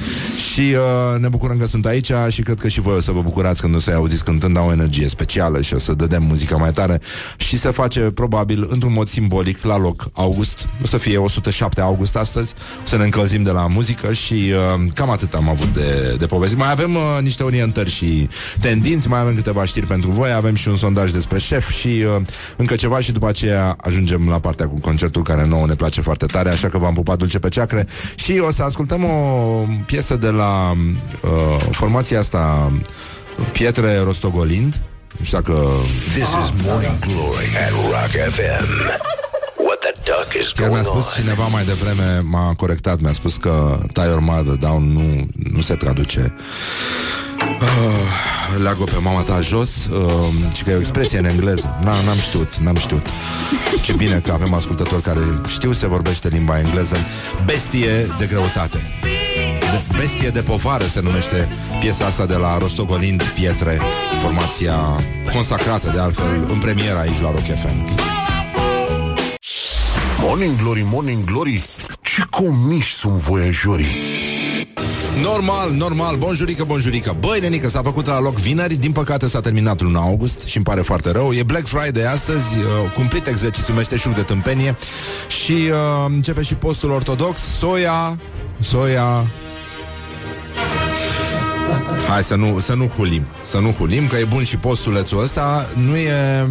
Și uh, ne bucurăm că sunt aici și cred că și voi o să vă bucurați când o să-i auziți cântând, au o energie specială și o să dădem muzica mai tare și se face probabil într-un mod simbolic la loc august. O să fie 107 august astăzi, o să ne încălzim de la muzică și uh, cam atât am avut de, de povestit. Mai avem uh, niște orientări și tendinți, mai avem câteva știri pentru voi, avem și un sondaj despre șef și uh, încă ceva și după aceea ajungem la partea cu concertul care nouă ne place foarte tare, așa că v-am pupat dulce pe ceacre și o să ascultăm o piesă de la uh, formația asta Pietre Rostogolind. Nu știu dacă This is Morning Glory at Rock FM. What the duck is Chiar mi-a going on? spus cineva mai devreme, m-a corectat, mi-a spus că Tie Your Mother Down nu, nu se traduce uh, Leagă pe mama ta jos uh, Și că e o expresie în engleză. Na, N-am știut, n-am știut. Ce bine că avem ascultători care știu se vorbește limba engleză. Bestie de greutate. De, Bestie de povară se numește piesa asta de la Rostogolind Pietre Formația consacrată de altfel în premieră aici la Rock FM Morning Glory, Morning Glory. Ce comiși sunt voiajorii? Normal, normal, bonjurică, bonjurică. Băi, nenică, s-a făcut la loc vineri Din păcate s-a terminat luna august Și îmi pare foarte rău. E Black Friday astăzi, uh, cumplit exercițiul meșteșug de tâmpenie. Și uh, începe și postul ortodox. Soia, soia. Hai să nu, să nu hulim Să nu hulim, că e bun și postulețul ăsta. Nu e,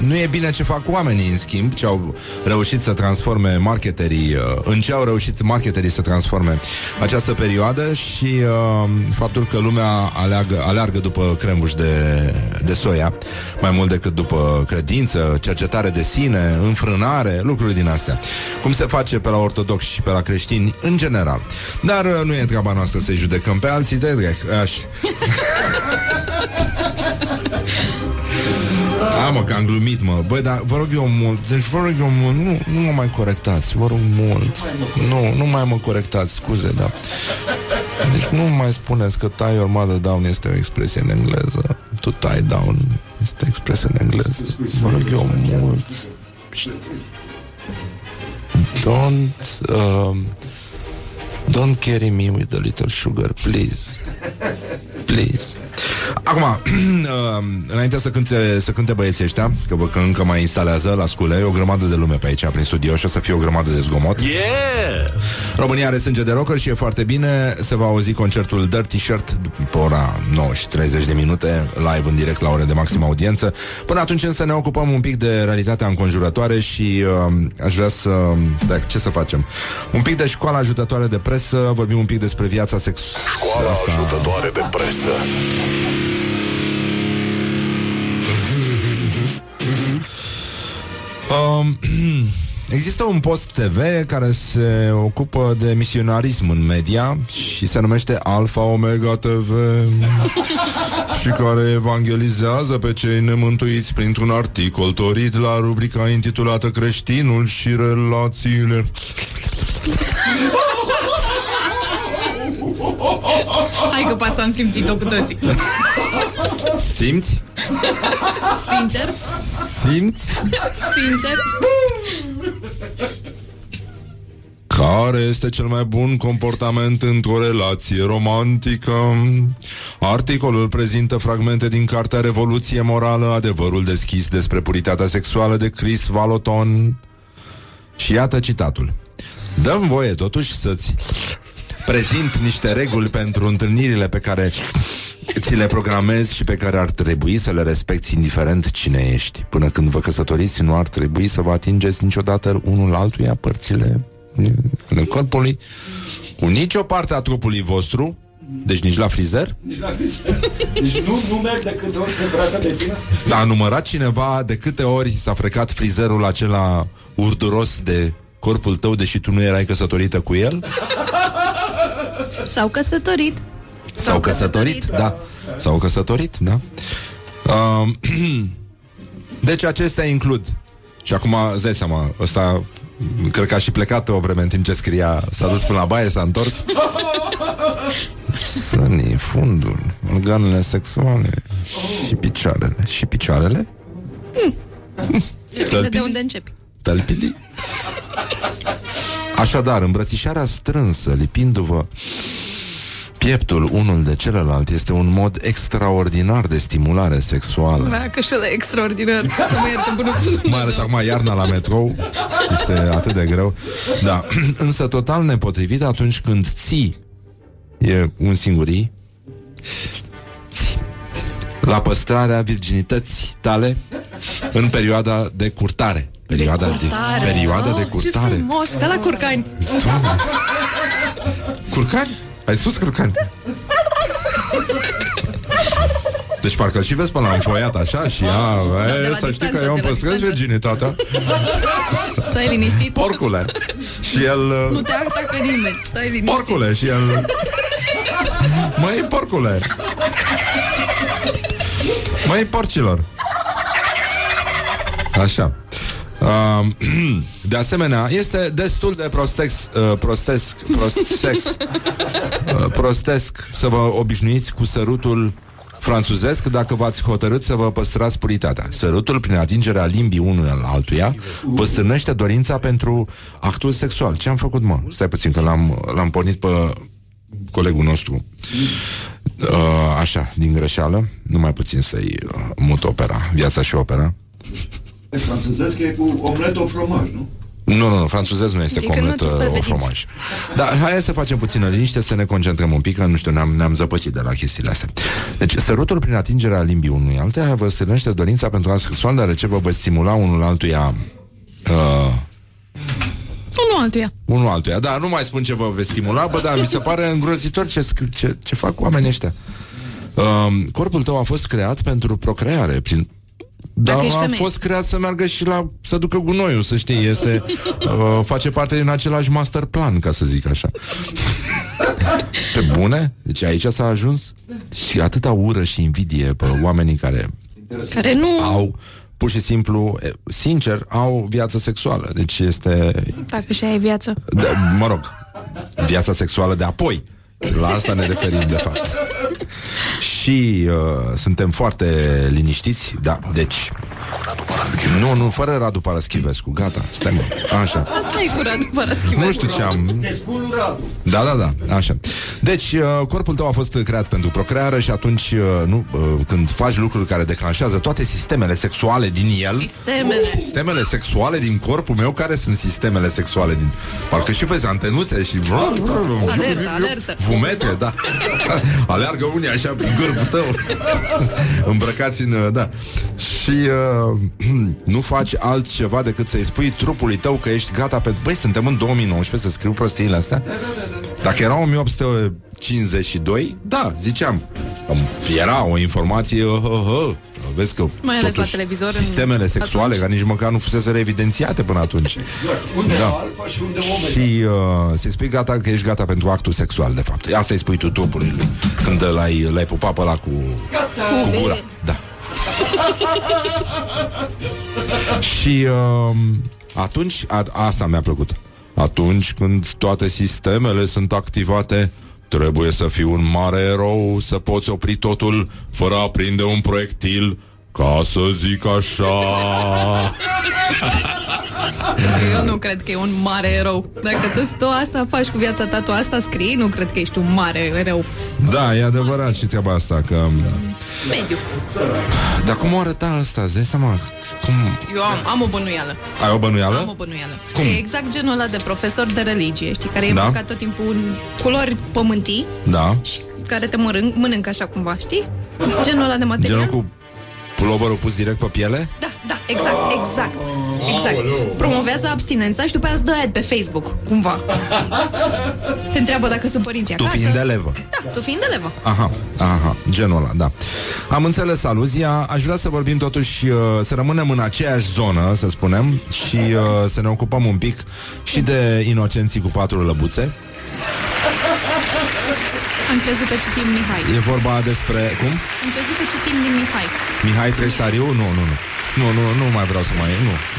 nu e bine ce fac oamenii În schimb, ce au reușit să transforme marketerii uh, În ce au reușit marketerii să transforme Această perioadă Și uh, faptul că lumea aleagă, aleargă după crembuși de, de soia Mai mult decât după credință Cercetare de sine, înfrânare Lucruri din astea Cum se face pe la ortodoxi și pe la creștini În general Dar uh, nu e treaba noastră să-i judecăm pe alții de drec Aș. <laughs> Da, mă, că am glumit, mă. Băi, dar vă rog eu mult, deci vă rog eu mult, nu, nu mă mai corectați, vă rog mult. Nu, nu mai mă corectați, scuze, da. Deci nu mai spuneți că tie your mother down este o expresie în engleză. To tie down este expresie în engleză. Vă rog eu mult. Don't, um, don't carry me with a little sugar, please. Please. Acum, <clears throat> uh, înainte să cânte, să cânte băieții ăștia, că văd că încă mai instalează la scule, e o grămadă de lume pe aici, prin studio și o să fie o grămadă de zgomot. Yeah! România are sânge de rocker și e foarte bine. Se va auzi concertul Dirty Shirt pe ora 9 și 30 de minute, live în direct la ore de maximă audiență. Până atunci însă ne ocupăm un pic de realitatea înconjurătoare și uh, aș vrea să... Da, ce să facem? Un pic de școala ajutătoare de presă, vorbim un pic despre viața sexuală. Școala ajutătoare de presă. Um, <clears throat> există un post TV care se ocupă de misionarism în media și se numește Alpha Omega TV și care evangelizează pe cei nemântuiți printr-un articol torit la rubrica intitulată Creștinul și relațiile. Hai că pe asta am simțit-o cu toții. Simți? Sincer, Simți? sincer. Care este cel mai bun comportament într-o relație romantică? Articolul prezintă fragmente din cartea Revoluție Morală, adevărul deschis despre puritatea sexuală de Chris Valoton. Și iată citatul. Dăm voie totuși să-ți prezint niște reguli pentru întâlnirile pe care ți le programezi și pe care ar trebui să le respecti indiferent cine ești. Până când vă căsătoriți, nu ar trebui să vă atingeți niciodată unul altuia părțile ale corpului, cu nicio parte a trupului vostru, deci nici la frizer. Nici la frizer. Deci nu, nu merg de câte ori se îmbracă de tine? A numărat cineva de câte ori s-a frecat frizerul acela urduros de corpul tău, deși tu nu erai căsătorită cu el? <laughs> S-au căsătorit. S-au căsătorit, da. S-au căsătorit, da. Um, <clears throat> deci acestea includ. Și acum îți dai seama, ăsta cred că a și plecat o vreme în timp ce scria, s-a dus până la baie, s-a întors. <laughs> Sănii, fundul, organele sexuale și picioarele. Și picioarele? Depinde de unde începi. Tălpili? Așadar, îmbrățișarea strânsă, lipindu-vă pieptul unul de celălalt, este un mod extraordinar de stimulare sexuală. Da, că și ăla e extraordinar. Să mă ierte bunul Dumnezeu. Mai ales acum iarna la metrou Este atât de greu Da, <clears throat> însă total nepotrivit atunci când ții E un singurii La păstrarea virginității tale În perioada de curtare Perioada de, curtare. perioada de Oh, curtare Ce frumos, ca la curcani. Curcani? Ai spus curcani? Deci parcă și vezi pe la înfoiat așa și ea, de e, la să știi distanță, că eu îmi de la păstrez distanță. virginitatea Stai liniștit. Porcule Și el uh, Nu te atacă nimeni. Stai liniștit. Porcule și el Măi porcule Măi porcilor Așa Uh, <clears throat> de asemenea, este destul de prostex, uh, prostesc, prostex, <laughs> uh, prostesc să vă obișnuiți cu sărutul franțuzesc dacă v-ați hotărât să vă păstrați puritatea. Sărutul, prin atingerea limbii unul al altuia, vă stârnește dorința pentru actul sexual. Ce am făcut, mă? Stai puțin, că l-am, l-am pornit pe colegul nostru uh, așa, din greșeală, numai puțin să-i uh, mut opera, viața și opera. E franțuzesc e cu omlet au fromaj, nu? Nu, nu, nu, franțuzez nu este Adică cu nu omlet te uh, o spălbetiți. fromaj. Dar hai să facem puțină liniște, să ne concentrăm un pic, că nu știu, ne-am, ne-am zăpăcit de la chestiile astea. Deci, sărutul prin atingerea limbii unui altuia vă stârnește dorința pentru act sexual, deoarece vă vă stimula unul altuia uh, Unul altuia. unul altuia. Da, nu mai spun ce vă veți stimula, bă, dar mi se pare îngrozitor ce, sc- ce, ce fac oamenii ăștia. Um, corpul tău a fost creat pentru procreare, prin dar Dacă ești a femeie. fost creat să meargă și la să ducă gunoiul, să știi, este <laughs> uh, face parte din același master plan, ca să zic așa. <laughs> Pe bune? Deci aici s-a ajuns și atâta ură și invidie pe oamenii care Care nu... au pur și simplu, e, sincer, au viață sexuală. Deci este Dacă și ai viață. de, mă rog, viața sexuală de apoi. La asta ne referim, de fapt. <laughs> Și uh, suntem foarte liniștiți, da, deci Paraschivescu. Nu, nu, fără Radu Paraschivescu, gata, stai mă, așa. <laughs> Ce ai curat fără schimb? Nu știu ce am... Te spun lui Radu. Da, da, da, așa. Deci, uh, corpul tău a fost creat pentru procreare și atunci, uh, nu, uh, când faci lucruri care declanșează toate sistemele sexuale din el... Sistemele. Sistemele sexuale din corpul meu, care sunt sistemele sexuale din... Parcă și vezi antenuțe și... Alertă, alertă. Fumete, da. <laughs> Aleargă unii așa prin gârbul tău. Îmbrăcați în... uh, Da. Și uh, <clears throat> nu faci altceva decât să-i spui trupului tău că ești gata pentru... Băi, suntem în 2019 să scriu prostiile astea? Dacă era 1852, da, ziceam. Era o informație... Uh, uh, uh. Vezi că Mai ales la totuși, televizor în- Sistemele sexuale, atunci. care nici măcar nu fusese evidențiate până atunci. Unde Da. da. alfa și unde omega? Și uh, să-i spui gata că ești gata pentru actul sexual, de fapt. Asta îi spui tu trupului lui. Când l-ai, l-ai pupat pe ăla cu, cu gura. Da. și uh, atunci, a, asta mi-a plăcut. Atunci când toate sistemele sunt activate, trebuie să fii un mare erou, să poți opri totul fără a prinde un proiectil, ca să zic așa. Eu nu cred că e un mare erou. Dacă tu, tu asta faci cu viața ta, tu asta scrii, nu cred că ești un mare erou. Da, e adevărat și treaba asta că... Mediu. Dar cum o arăta asta? Îți dai seama? Cum... Eu am, am o bănuială. Ai o bănuială? Am o bănuială. Cum? E exact genul ăla de profesor de religie, știi, care e Da. îmbrăcat tot timpul în culori pământii Da. și care te mănânc, mănâncă așa cumva, știi? Genul ăla de material. Genul cu puloverul pus direct pe piele? Da, da, exact, exact. Exact. Promovează abstinența și după aia îți dă ad pe Facebook, cumva. Te întreabă dacă sunt părinții Tu acasă. fiind elevă. Da, tu fiind elevă. Aha, aha, genul ăla, da. Am înțeles aluzia. Aș vrea să vorbim totuși, uh, să rămânem în aceeași zonă, să spunem, și uh, să ne ocupăm un pic și de inocenții cu patru lăbuțe. Am crezut că citim Mihai. E vorba despre... Cum? Am crezut că citim din Mihai. Mihai Trestariu? Nu, nu, nu. Nu, nu, nu mai vreau să mai...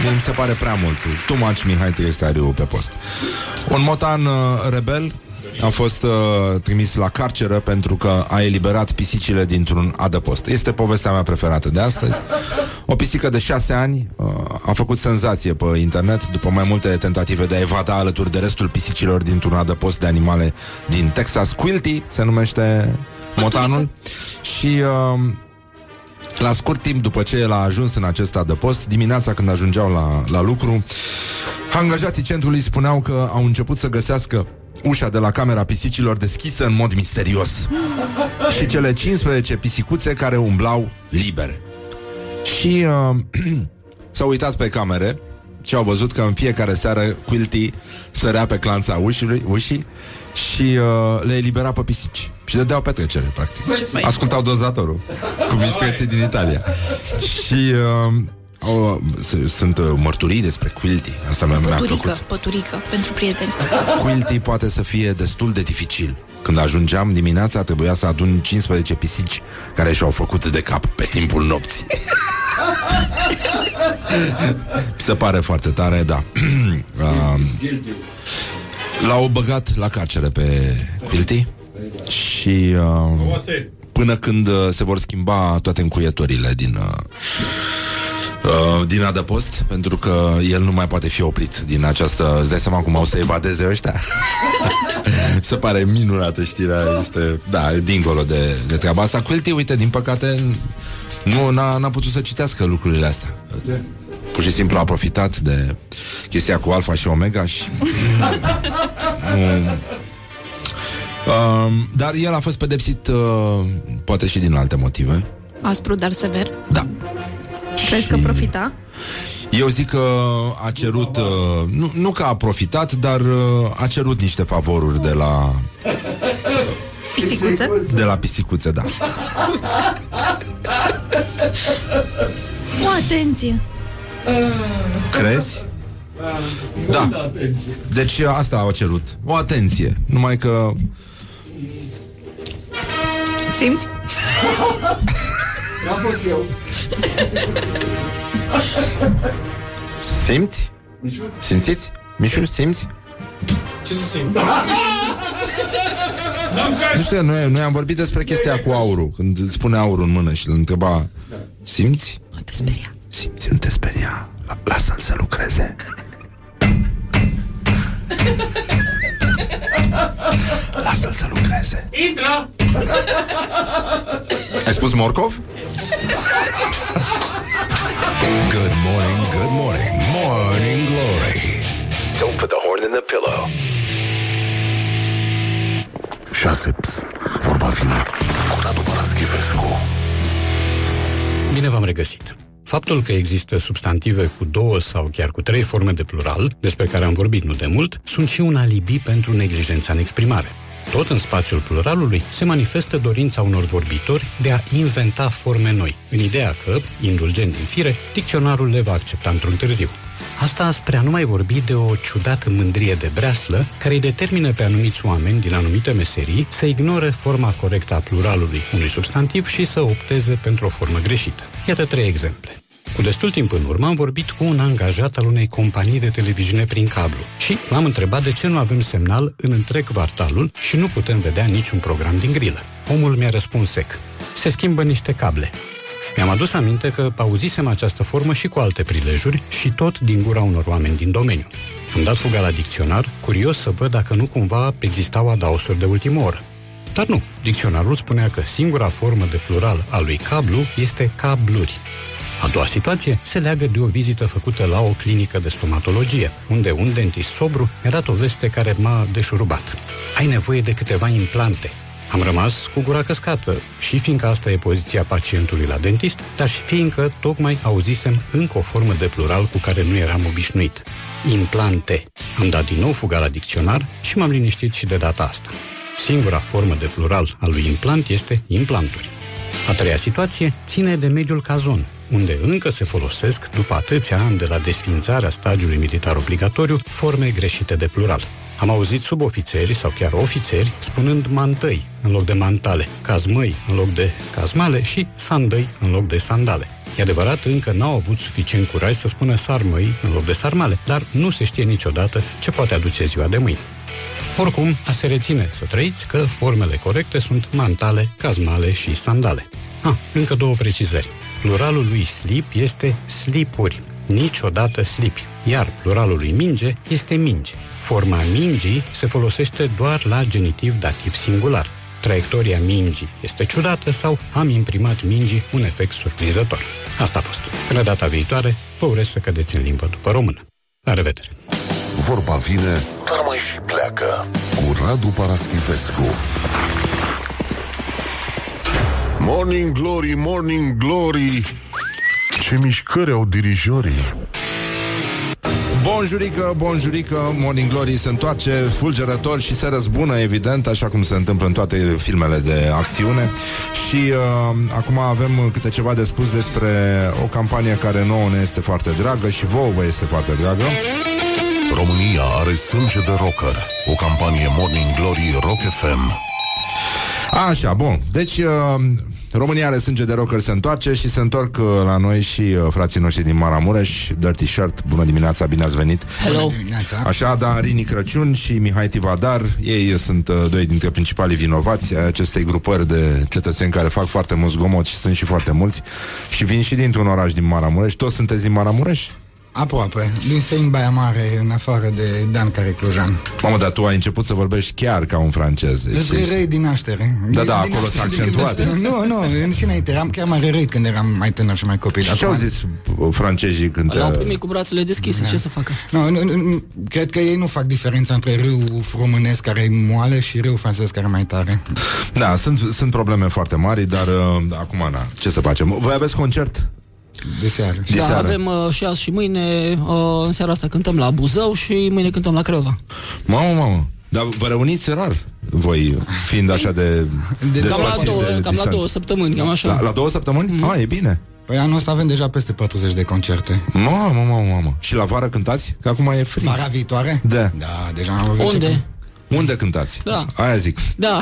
Nu, mi se pare prea mult. Too much Mihai Trestariu pe post. Un motan uh, rebel a fost uh, trimis la carceră pentru că a eliberat pisicile dintr-un adăpost. Este povestea mea preferată de astăzi. O pisică de șase ani uh, a făcut senzație pe internet după mai multe tentative de a evada alături de restul pisicilor dintr-un adăpost de animale din Texas. Quilty se numește motanul. Și... Uh, la scurt timp după ce el a ajuns în acest adăpost, dimineața când ajungeau la, la lucru, angajații centrului spuneau că au început să găsească ușa de la camera pisicilor deschisă în mod misterios <gasps> și cele 15 pisicuțe care umblau libere. Și uh, <clears throat> s-au uitat pe camere și au văzut că în fiecare seară Quilty sărea pe clanța ușii, ușii și uh, le elibera pe pisici. Și dădeau petrecere, practic. Ascultau dozatorul cu mistreții din Italia. <laughs> Și uh, au, s- sunt uh, mărturii despre Quilty. Asta mi-a, mi-a Păturică, plăcut. păturică, pentru prieteni. Quilty poate să fie destul de dificil. Când ajungeam dimineața, trebuia să adun 15 pisici care și-au făcut de cap pe timpul nopții. Mi <laughs> se pare foarte tare, da. <clears throat> um, l-au băgat la carcere pe Quilty și uh, până când uh, se vor schimba toate încuietorile din uh, uh, din adăpost, pentru că el nu mai poate fi oprit din această... Îți dai seama cum au să evadeze ăștia? <laughs> Se pare minunată știrea, este, da, dincolo de, de treaba asta. Quilty, uite, din păcate, nu n-a, n-a putut să citească lucrurile astea. Pur și simplu a profitat de chestia cu alfa și omega și... <laughs> nu, Uh, dar el a fost pedepsit uh, poate și din alte motive. Aspru, dar sever. Da. Crezi că profita? Eu zic că a cerut, uh, nu, nu că a profitat, dar uh, a cerut niște favoruri de la, Pisicuță? de la pisicuțe, da. O atenție! Crezi? Da. Deci uh, asta au cerut. O atenție. Numai că Simți? <laughs> N-am fost eu. simți? Simțiți? Mișu, simți? Ce să simt? <laughs> Nu știu, noi, noi am vorbit despre chestia cu aurul Când îți spune aurul în mână și îl întreba Simți? Nu te speria. Simți, nu te speria. La- Lasă-l să lucreze. <laughs> Lasă-l să lucreze. Intră! Ai spus morcov? Good morning, good morning, morning glory. Don't put the horn in the pillow. 6. Psst, vorba vine cu Radu Paraschivescu. Bine v-am regăsit! Faptul că există substantive cu două sau chiar cu trei forme de plural, despre care am vorbit nu de mult, sunt și un alibi pentru neglijența în exprimare. Tot în spațiul pluralului se manifestă dorința unor vorbitori de a inventa forme noi, în ideea că, indulgent din fire, dicționarul le va accepta într-un târziu. Asta spre a nu mai vorbi de o ciudată mândrie de breaslă care îi determină pe anumiți oameni din anumite meserii să ignore forma corectă a pluralului unui substantiv și să opteze pentru o formă greșită. Iată trei exemple. Cu destul timp în urmă am vorbit cu un angajat al unei companii de televiziune prin cablu și l-am întrebat de ce nu avem semnal în întreg kvartalul și nu putem vedea niciun program din grilă. Omul mi-a răspuns sec. Se schimbă niște cable. Mi-am adus aminte că auzisem această formă și cu alte prilejuri și tot din gura unor oameni din domeniu. Am dat fuga la dicționar, curios să văd dacă nu cumva existau adaosuri de ultimă oră. Dar nu, dicționarul spunea că singura formă de plural a lui cablu este cabluri. A doua situație se leagă de o vizită făcută la o clinică de stomatologie, unde un dentist sobru mi-a dat o veste care m-a deșurubat. Ai nevoie de câteva implante. Am rămas cu gura căscată și fiindcă asta e poziția pacientului la dentist, dar și fiindcă tocmai auzisem încă o formă de plural cu care nu eram obișnuit. Implante. Am dat din nou fuga la dicționar și m-am liniștit și de data asta. Singura formă de plural al lui implant este implanturi. A treia situație ține de mediul cazon, unde încă se folosesc, după atâția ani de la desfințarea stagiului militar obligatoriu, forme greșite de plural. Am auzit subofițeri sau chiar ofițeri spunând mantăi în loc de mantale, cazmăi în loc de cazmale și sandăi în loc de sandale. E adevărat, încă n-au avut suficient curaj să spună sarmăi în loc de sarmale, dar nu se știe niciodată ce poate aduce ziua de mâine. Oricum, a se reține să trăiți că formele corecte sunt mantale, cazmale și sandale. Ah, încă două precizări. Pluralul lui slip este slipuri, niciodată slipi, iar pluralul lui minge este mingi. Forma mingii se folosește doar la genitiv dativ singular. Traiectoria mingii este ciudată sau am imprimat mingii un efect surprinzător. Asta a fost. Până data viitoare, vă urez să cădeți în limbă după română. La revedere! Vorba vine, dar mai și pleacă cu Radu Paraschivescu. Morning Glory, Morning Glory Ce mișcări au dirijorii Bonjurică, bonjurică, Morning Glory se întoarce fulgerător și se răzbună, evident, așa cum se întâmplă în toate filmele de acțiune. Și uh, acum avem câte ceva de spus despre o campanie care nouă ne este foarte dragă și vouă vă este foarte dragă. România are sânge de rocker O campanie Morning Glory Rock FM Așa, bun. Deci, uh, România are sânge de rocker se întoarce și se întorc uh, la noi și uh, frații noștri din Maramureș, Dirty Shirt, bună dimineața, bine ați venit. Hello. Așa, da, Rini Crăciun și Mihai Tivadar, ei sunt uh, doi dintre principalii vinovați ai acestei grupări de cetățeni care fac foarte mult zgomot și sunt și foarte mulți și vin și dintr-un oraș din Maramureș. Toți sunteți din Maramureș? Aproape, din Stein Baia Mare, în afară de Dan care Clujan. Mamă, dar tu ai început să vorbești chiar ca un francez. Deci Despre ești- rei din naștere. Da, da, Din acolo naștere, s-a din accentuat. naștere. Nu, nu, în și înainte. Eram chiar mare rei când eram mai tânăr și mai copil. Și ce au zis uh, francezii când... L-au uh, primit cu brațele deschise, ce să facă? Nu, nu, nu, nu, cred că ei nu fac diferența între râu românesc care e moale și râu francez care e mai tare. Da, sunt, sunt probleme foarte mari, dar uh, acum, na, ce să facem? Voi aveți concert? De seară. De da, seară. avem uh, și azi și mâine, uh, în seara asta cântăm la Buzău și mâine cântăm la Craiova. Mamă, mamă. Dar vă reuniți rar, voi, fiind așa de... de cam la, despărțiți două, de cam la distanță. două săptămâni, cam așa. La, la două săptămâni? Mm. Ah, e bine. Păi anul ăsta avem deja peste 40 de concerte. Mamă, mamă, mamă. Și la vară cântați? Că acum e frig. Vara viitoare? Da. Da, deja am avut Unde? Unde cântați? Da. Aia zic. Da.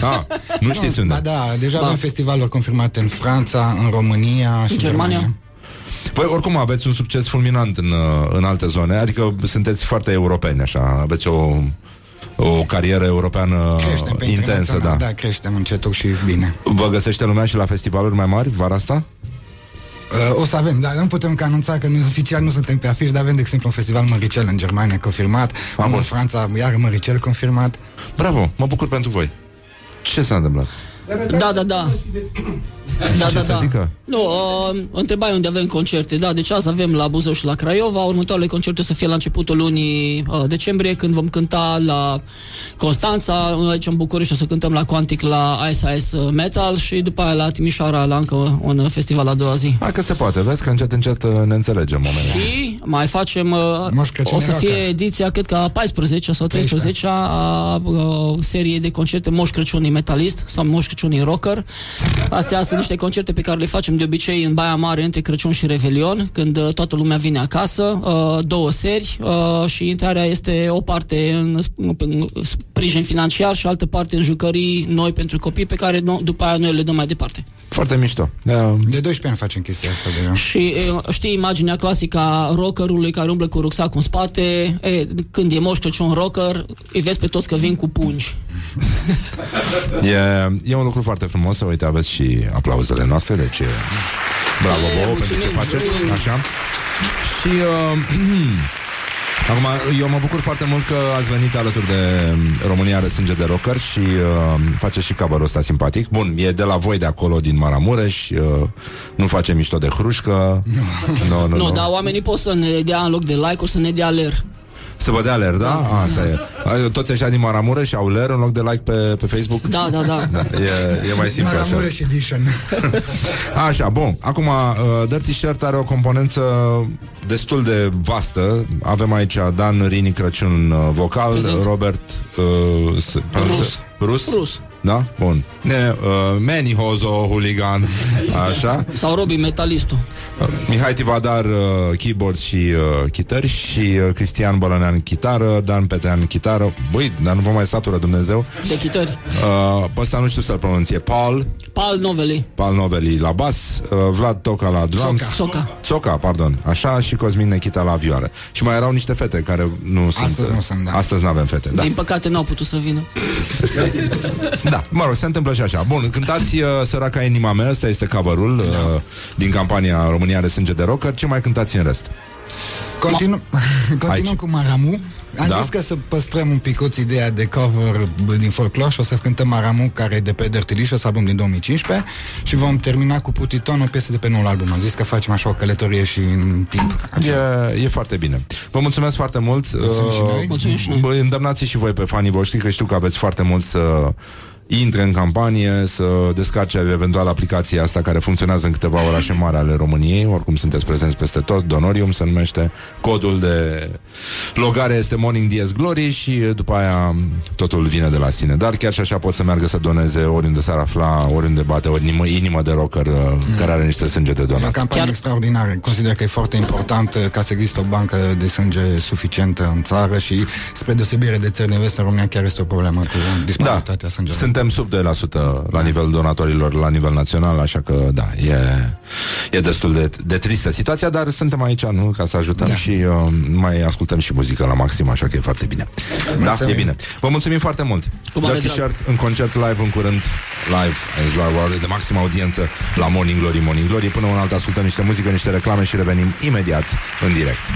Ah, nu știți unde. Ba da, deja Ba. avem festivaluri confirmate în Franța, în România și în Germania. Germania. Voi oricum aveți un succes fulminant în, uh, în alte zone, adică sunteți foarte europeni, așa, aveți o, o carieră europeană Creștem pe intensă, internațional, da. da, creștem încetul și bine. Vă găsește lumea și la festivaluri mai mari vara asta? Uh, o să avem, dar nu putem ca anunța că noi oficial nu suntem pe afiș, dar avem, de exemplu, un festival Măricel în Germania confirmat, unul în Franța, iar Măricel confirmat. Bravo, mă bucur pentru voi. Ce s-a întâmplat? Da, da, da. Da, Ce da, să da. zică? Nu, uh, întrebai unde avem concerte. Da, deci azi avem la Buzău și la Craiova. Următoarele concerte o să fie la începutul lunii uh, decembrie, când vom cânta la Constanța, aici în București o să cântăm la Quantic la Ice Ice Metal și după aia la Timișoara la încă un festival a doua zi. Hai că se poate, vezi că încet, încet uh, ne înțelegem momentul. Și mai facem, uh, Moș Crăciun o să Rocker. fie ediția, cred că a 14 sau 13 a uh, seriei de concerte Moș Crăciunii Metalist sau Moș Crăciunii Rocker. Astea sunt niște concerte pe care le facem de obicei în Baia Mare între Crăciun și Revelion, când uh, toată lumea vine acasă, uh, două seri uh, și intrarea este o parte în, în sprijin financiar și altă parte în jucării noi pentru copii pe care no- după aia noi le dăm mai departe. Foarte mișto. Da. De 12 ani facem chestia asta de Și e, știi imaginea clasică a rockerului care umblă cu rucsacul în spate, e, când e moș Crăciun rocker, îi vezi pe toți că vin cu pungi. <laughs> E, e un lucru foarte frumos, uite, aveți și aplauzele noastre, deci e, bravo E, vouă pentru ce mulțumim, faceți, mulțumim. așa. Și uh, <clears throat> acum, eu mă bucur foarte mult că ați venit alături de România are sânge de rocker și uh, faceți și cover ăsta simpatic. Bun, e de la voi de acolo, din Maramureș, uh, nu face mișto de hrușcă. <laughs> Nu, nu, Nu, nu. dar oamenii pot să ne dea în loc de like-uri, să ne dea ler. Să vă dea ler, da? A, asta e. Toți ăștia din Maramureș au ler în loc de like pe, pe Facebook? Da, da, da. E, e mai simplu așa. Maramureș Edition. <laughs> Așa, bun. Acum, uh, Dirty Shirt are o componență destul de vastă. Avem aici Dan Rini Crăciun uh, vocal, Prezent. Robert uh, s- Rus. Rus? Rus. Da? Bun. Ne, uh, Manny Hozo, hooligan. Așa. Sau Robi Metalistul. Uh, Mihai Tivadar, uh, keyboard și uh, chitări și uh, Cristian Bălănean, chitară, Dan Petean, chitară. Băi, dar nu vă mai satură Dumnezeu. De chitări. Uh, pe ăsta nu știu să-l pronunție. Paul, Pal Noveli. Paul Noveli la bas, uh, Vlad Toca la drums. Soca. Soca. Soca, pardon. Așa și Cosmin Nechita la vioară. Și mai erau niște fete care nu sunt... Astăzi nu sunt, da. Astăzi nu avem fete, da. Din păcate n-au putut să vină. <laughs> Da, mă rog, se întâmplă și așa. Bun, cântați uh, Săraca inima mea, ăsta este cover-ul uh, din campania România are sânge de rocker. Ce mai cântați în rest? Continu- <laughs> continuăm Aici. cu Maramu. Am Da. zis că să păstrăm un picuț ideea de cover bă, din folclor și o să cântăm Maramu, care e de pe Dirty Licious, album din 2015 și vom termina cu Putiton, o piesă de pe noul album. Am zis că facem așa o călătorie și în timp. E, e foarte bine. Vă mulțumesc foarte mult. Mulțumim și noi. Mulțumim și noi. Bă, îndemnați și voi pe fanii voștri, că știu că aveți foarte mult să intre în campanie, să descarce eventual aplicația asta care funcționează în câteva orașe mari ale României, oricum sunteți prezenți peste tot, Donorium se numește, codul de logare este Morning Dies Glory și după aia totul vine de la sine. Dar chiar și așa pot să meargă să doneze oriunde s-ar afla, oriunde bate o inimă, inimă de rocker mm. care are niște sânge de E o donat. campanie Chiar- extraordinară. Consider că e foarte important uh, ca să există o bancă de sânge suficientă în țară și spre deosebire de țări din vest, în România chiar este o problemă cu disparitatea sângelui. Suntem sub 2% la nivelul donatorilor la nivel național, așa că da, e, e destul de, de tristă situația, dar suntem aici, nu, ca să ajutăm da. și uh, mai ascultăm și muzică la maxim, așa că e foarte bine. Da, Mulțumim. e bine. Vă mulțumim foarte mult. Cu mare Dirty drag. Shirt în concert live în curând, live, aici la o oră de maximă audiență la Morning Glory, Morning Glory. Până un alt ascultăm niște muzică, niște reclame și revenim imediat în direct.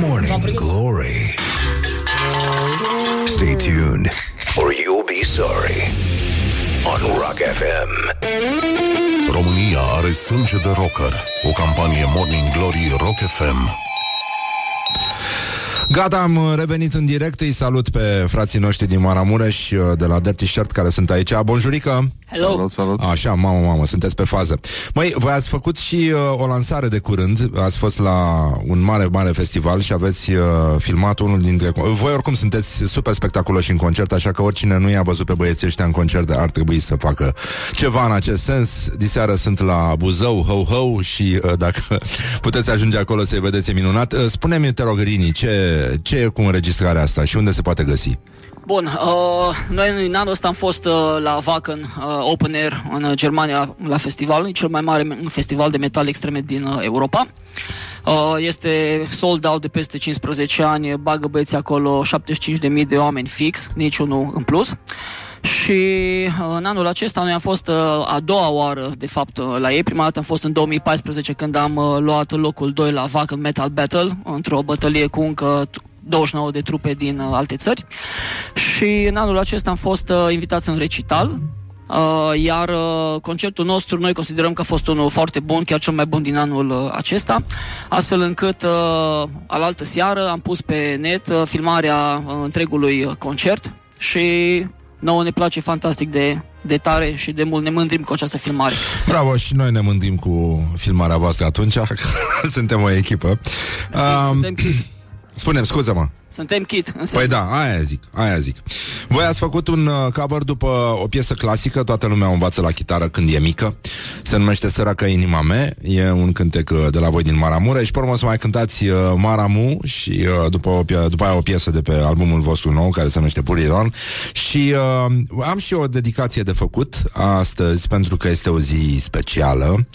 Morning Glory. Stay tuned, or you'll be sorry. On Rock FM. România are sânge de rocker. O campanie Morning Glory Rock FM. Gata, am revenit în direct. Îi salut pe frații noștri din Maramureș uh, de la Dirty Shirt care sunt aici. Bonjurică! Hello! Așa, mamă, mamă, sunteți pe fază. Măi, voi ați făcut și uh, o lansare de curând, ați fost la un mare, mare festival și aveți uh, filmat unul dintre... Voi oricum sunteți super spectaculoși în concert, așa că oricine nu i-a văzut pe băieții ăștia în concert ar trebui să facă ceva în acest sens. Diseară sunt la Buzău, ho-ho, și uh, dacă <laughs> puteți ajunge acolo să-i vedeți, e minunat. Uh, spune-mi, te rog, Rini, ce, ce e cu înregistrarea asta și unde se poate găsi? Bun, uh, noi în anul ăsta am fost uh, la Wacken uh, Open Air în uh, Germania la festival, e cel mai mare me- festival de metal extreme din uh, Europa. Uh, este sold out de peste 15 ani, bagă băieții acolo 75.000 de oameni fix, niciunul în plus. Și uh, în anul acesta noi am fost uh, a doua oară, de fapt, uh, la ei. Prima dată am fost în 2014 când am uh, luat locul 2 la Wacken Metal Battle, într-o bătălie cu încă 29 de trupe din uh, alte țări. Și în anul acesta am fost uh, invitați în recital, Uh, iar uh, concertul nostru noi considerăm că a fost unul foarte bun, chiar cel mai bun din anul uh, acesta, astfel încât uh, alaltă seară am pus pe net uh, filmarea uh, întregului uh, concert și nouă ne place fantastic de, de tare și de mult ne mândrim cu această filmare. Bravo, și noi ne mândim cu filmarea voastră atunci, <laughs> că suntem o echipă. Um, Suntem kit. Spune scuză-mă. Suntem kit. Înseamnă. Păi da, aia zic, aia zic. Voi ați făcut un uh, cover după o piesă clasică, toată lumea o învață la chitară când e mică. Se numește Săracă inima mea, e un cântec uh, de la voi din Maramureș. Și pe urmă să mai cântați uh, Maramu și uh, după, o, pie- după aia o piesă de pe albumul vostru nou, care se numește Puriron. Și uh, am și o dedicație de făcut astăzi, pentru că este o zi specială.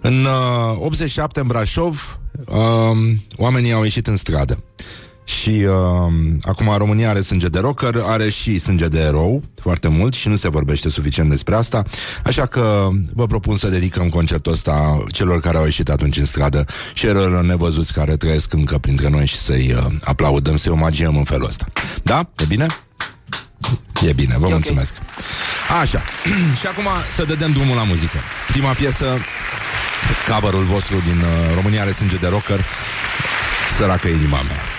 În uh, 87 în Brașov, uh, oamenii au ieșit în stradă. Și uh, acum România are sânge de rocker, are și sânge de erou, foarte mult, și nu se vorbește suficient despre asta. Așa că vă propun să dedicăm concertul ăsta celor care au ieșit atunci în stradă și eroilor nevăzuți care trăiesc încă printre noi și să-i uh, aplaudăm, să-i omagiem în felul ăsta. Da? E bine? E bine, vă E ok. mulțumesc. Așa. <clears throat> și acum să dădem drumul la muzică. Prima piesă, coverul vostru din uh, România are sânge de rocker, Săracă inima mea.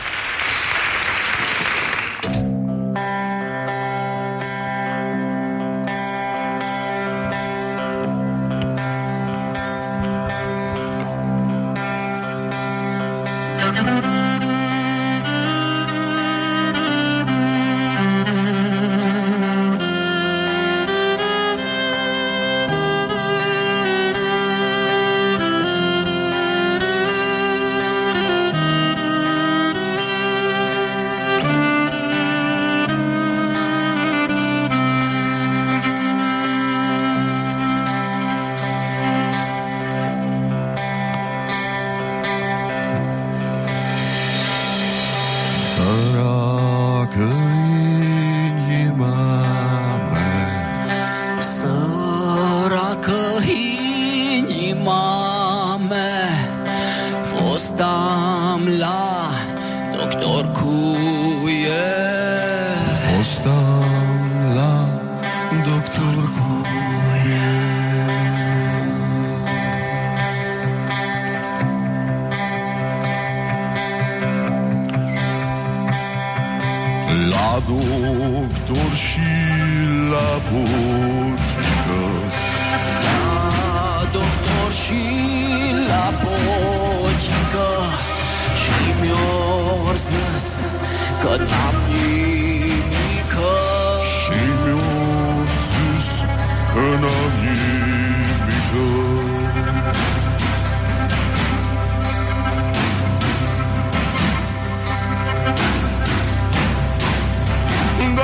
Doctor și la butică. La doctor și la botică Și mi-or zis că n-am nimică. Și mi-o zis că n-am nimică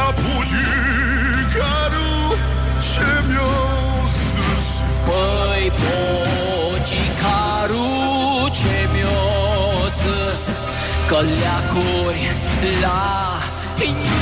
Da bugicarul ce mi-o zis Păi boticarul ce mi-o zis Că leacuri la inimă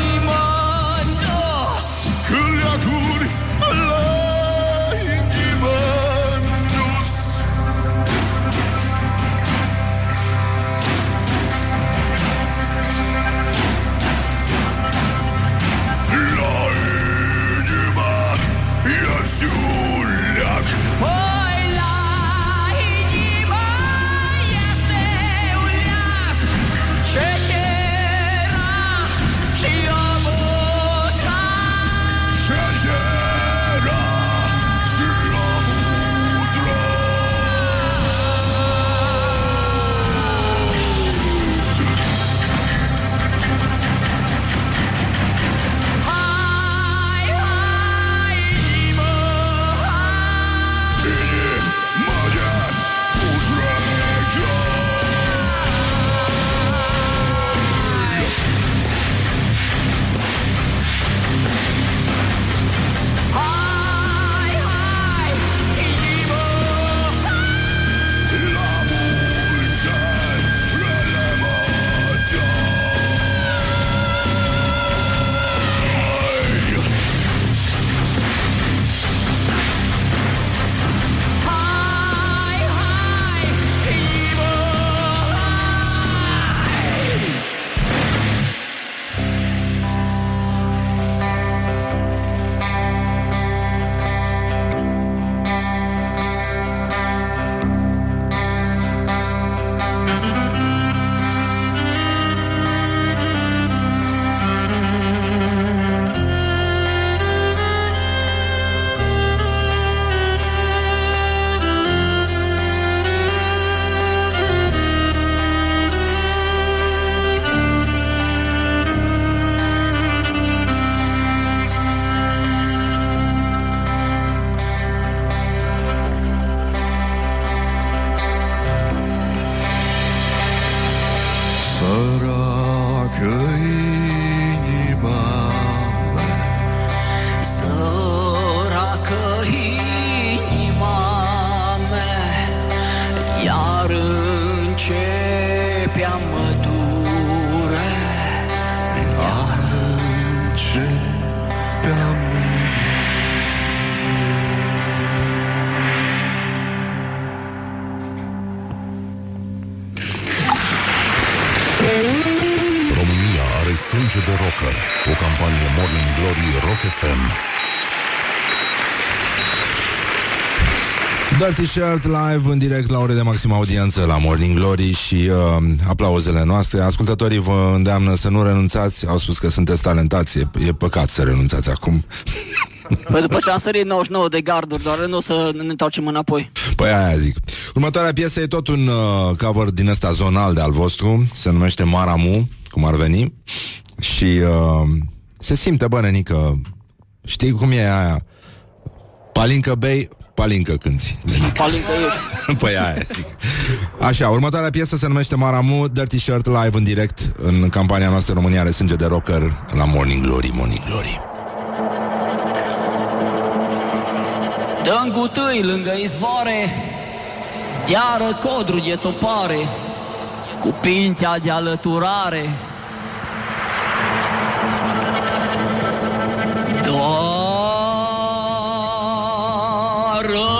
Dirty Shirt live în direct la ore de maximă audiență la Morning Glory și uh, aplauzele noastre. Ascultătorii vă îndeamnă să nu renunțați. Au spus că sunteți talentați. E, e păcat să renunțați acum. <laughs> Păi după ce am sărit 99 de garduri Doar nu o să ne întoarcem înapoi Păi aia zic. Următoarea piesă e tot un uh, cover din ăsta zonal de al vostru. Se numește Maramu, cum ar veni. Și uh, se simte, bă, nenică. Știi cum e aia? Palincă bei, palincă cânti. nenică. Palincă eu <laughs> Păi aia zic. Așa, următoarea piesă se numește Maramu, Dirty Shirt live în direct în campania noastră România are sânge de rocker la Morning Glory, Morning Glory. Dă-n gutâi lângă izvoare Zbiară codru de topare Cu pintea de alăturare Doar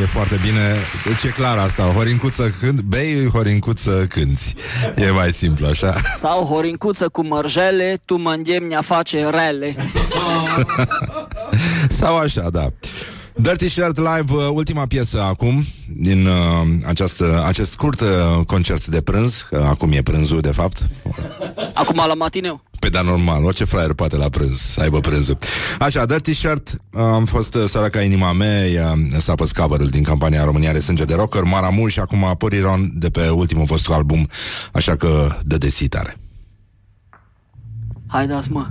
e foarte bine. Deci e clar asta, horincuță când? Bei, horincuță cânti. E mai simplu așa? Sau horincuță cu mărjele, tu mă îndemni a face rele. <laughs> Sau așa, da. Dirty Shirt Live, uh, ultima piesă acum Din uh, această, acest scurt uh, concert de prânz că Acum e prânzul, de fapt. Acum la matineu. Pe da normal, orice fraier poate la prânz Să aibă prânzul Așa, Dirty Shirt uh, Am fost uh, săraca inima mea ea, Ăsta a fost cover din campania România are sânge de rocker Maramu și acum Puriron De pe ultimul vostru album Așa că dădeți tare Hai dați mă.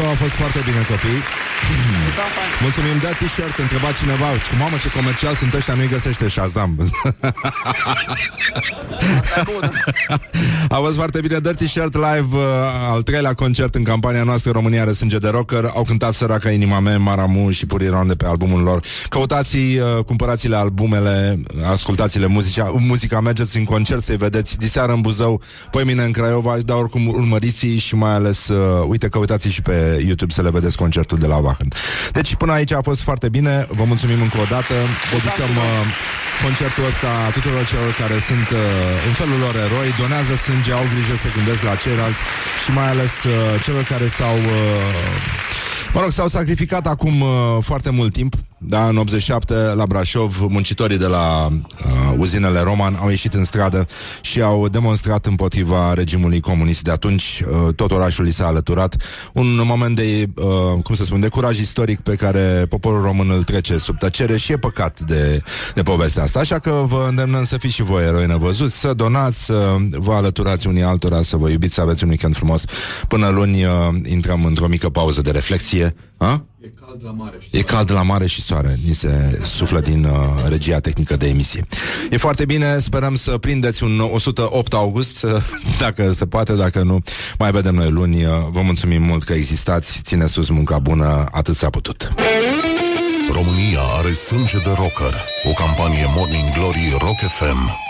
Hai că a luat-o, a fost foarte bine, copii. Mulțumim, da t-shirt, întreba cineva Cu mamă ce comercial sunt ăștia, nu-i găsește Shazam. <laughs> A fost foarte bine Dirty Shirt Live uh, Al treilea concert în campania noastră România are sânge de rocker Au cântat Săraca Inima mea, Maramu și Puriron de pe albumul lor. Căutați, uh, cumpărați-le albumele Ascultați-le muzica, muzica Mergeți în concert să-i vedeți Diseară în Buzău, poi mine în Craiova Dar oricum urmăriți și mai ales uh, Uite, căutați și pe YouTube să le vedeți concertul de la Vach machen. Deci până aici a fost foarte bine, vă mulțumim încă o dată, dedicăm uh, concertul ăsta tuturor celor care sunt uh, în felul lor eroi, donează sânge, au grijă, se gândesc la ceilalți și mai ales uh, celor care s-au uh, Mă rog, s-au sacrificat acum uh, foarte mult timp da, în 87 la Brașov, muncitorii de la uh, uzinele Roman au ieșit în stradă și au demonstrat împotriva regimului comunist de atunci. Uh, tot orașul li s-a alăturat. Un moment de, uh, cum să spun, de curaj istoric pe care poporul român îl trece sub tăcere și e păcat de, de povestea asta. Așa că vă îndemnăm să fiți și voi eroi nevăzuți, să donați, să vă alăturați unii altora, să vă iubiți, să aveți un weekend frumos. Până luni uh, intrăm într-o mică pauză de reflexie. Ha? E cald la mare și E cald la mare și soare, ni se suflă din uh, regia tehnică de emisie. E foarte bine, sperăm să prindeți un 108 august, uh, <laughs> dacă se poate, dacă nu, mai vedem noi luni. Uh, vă mulțumim mult că existați, ține sus munca bună, atât s-a putut. România are sânge de rocker. O campanie Morning Glory Rock FM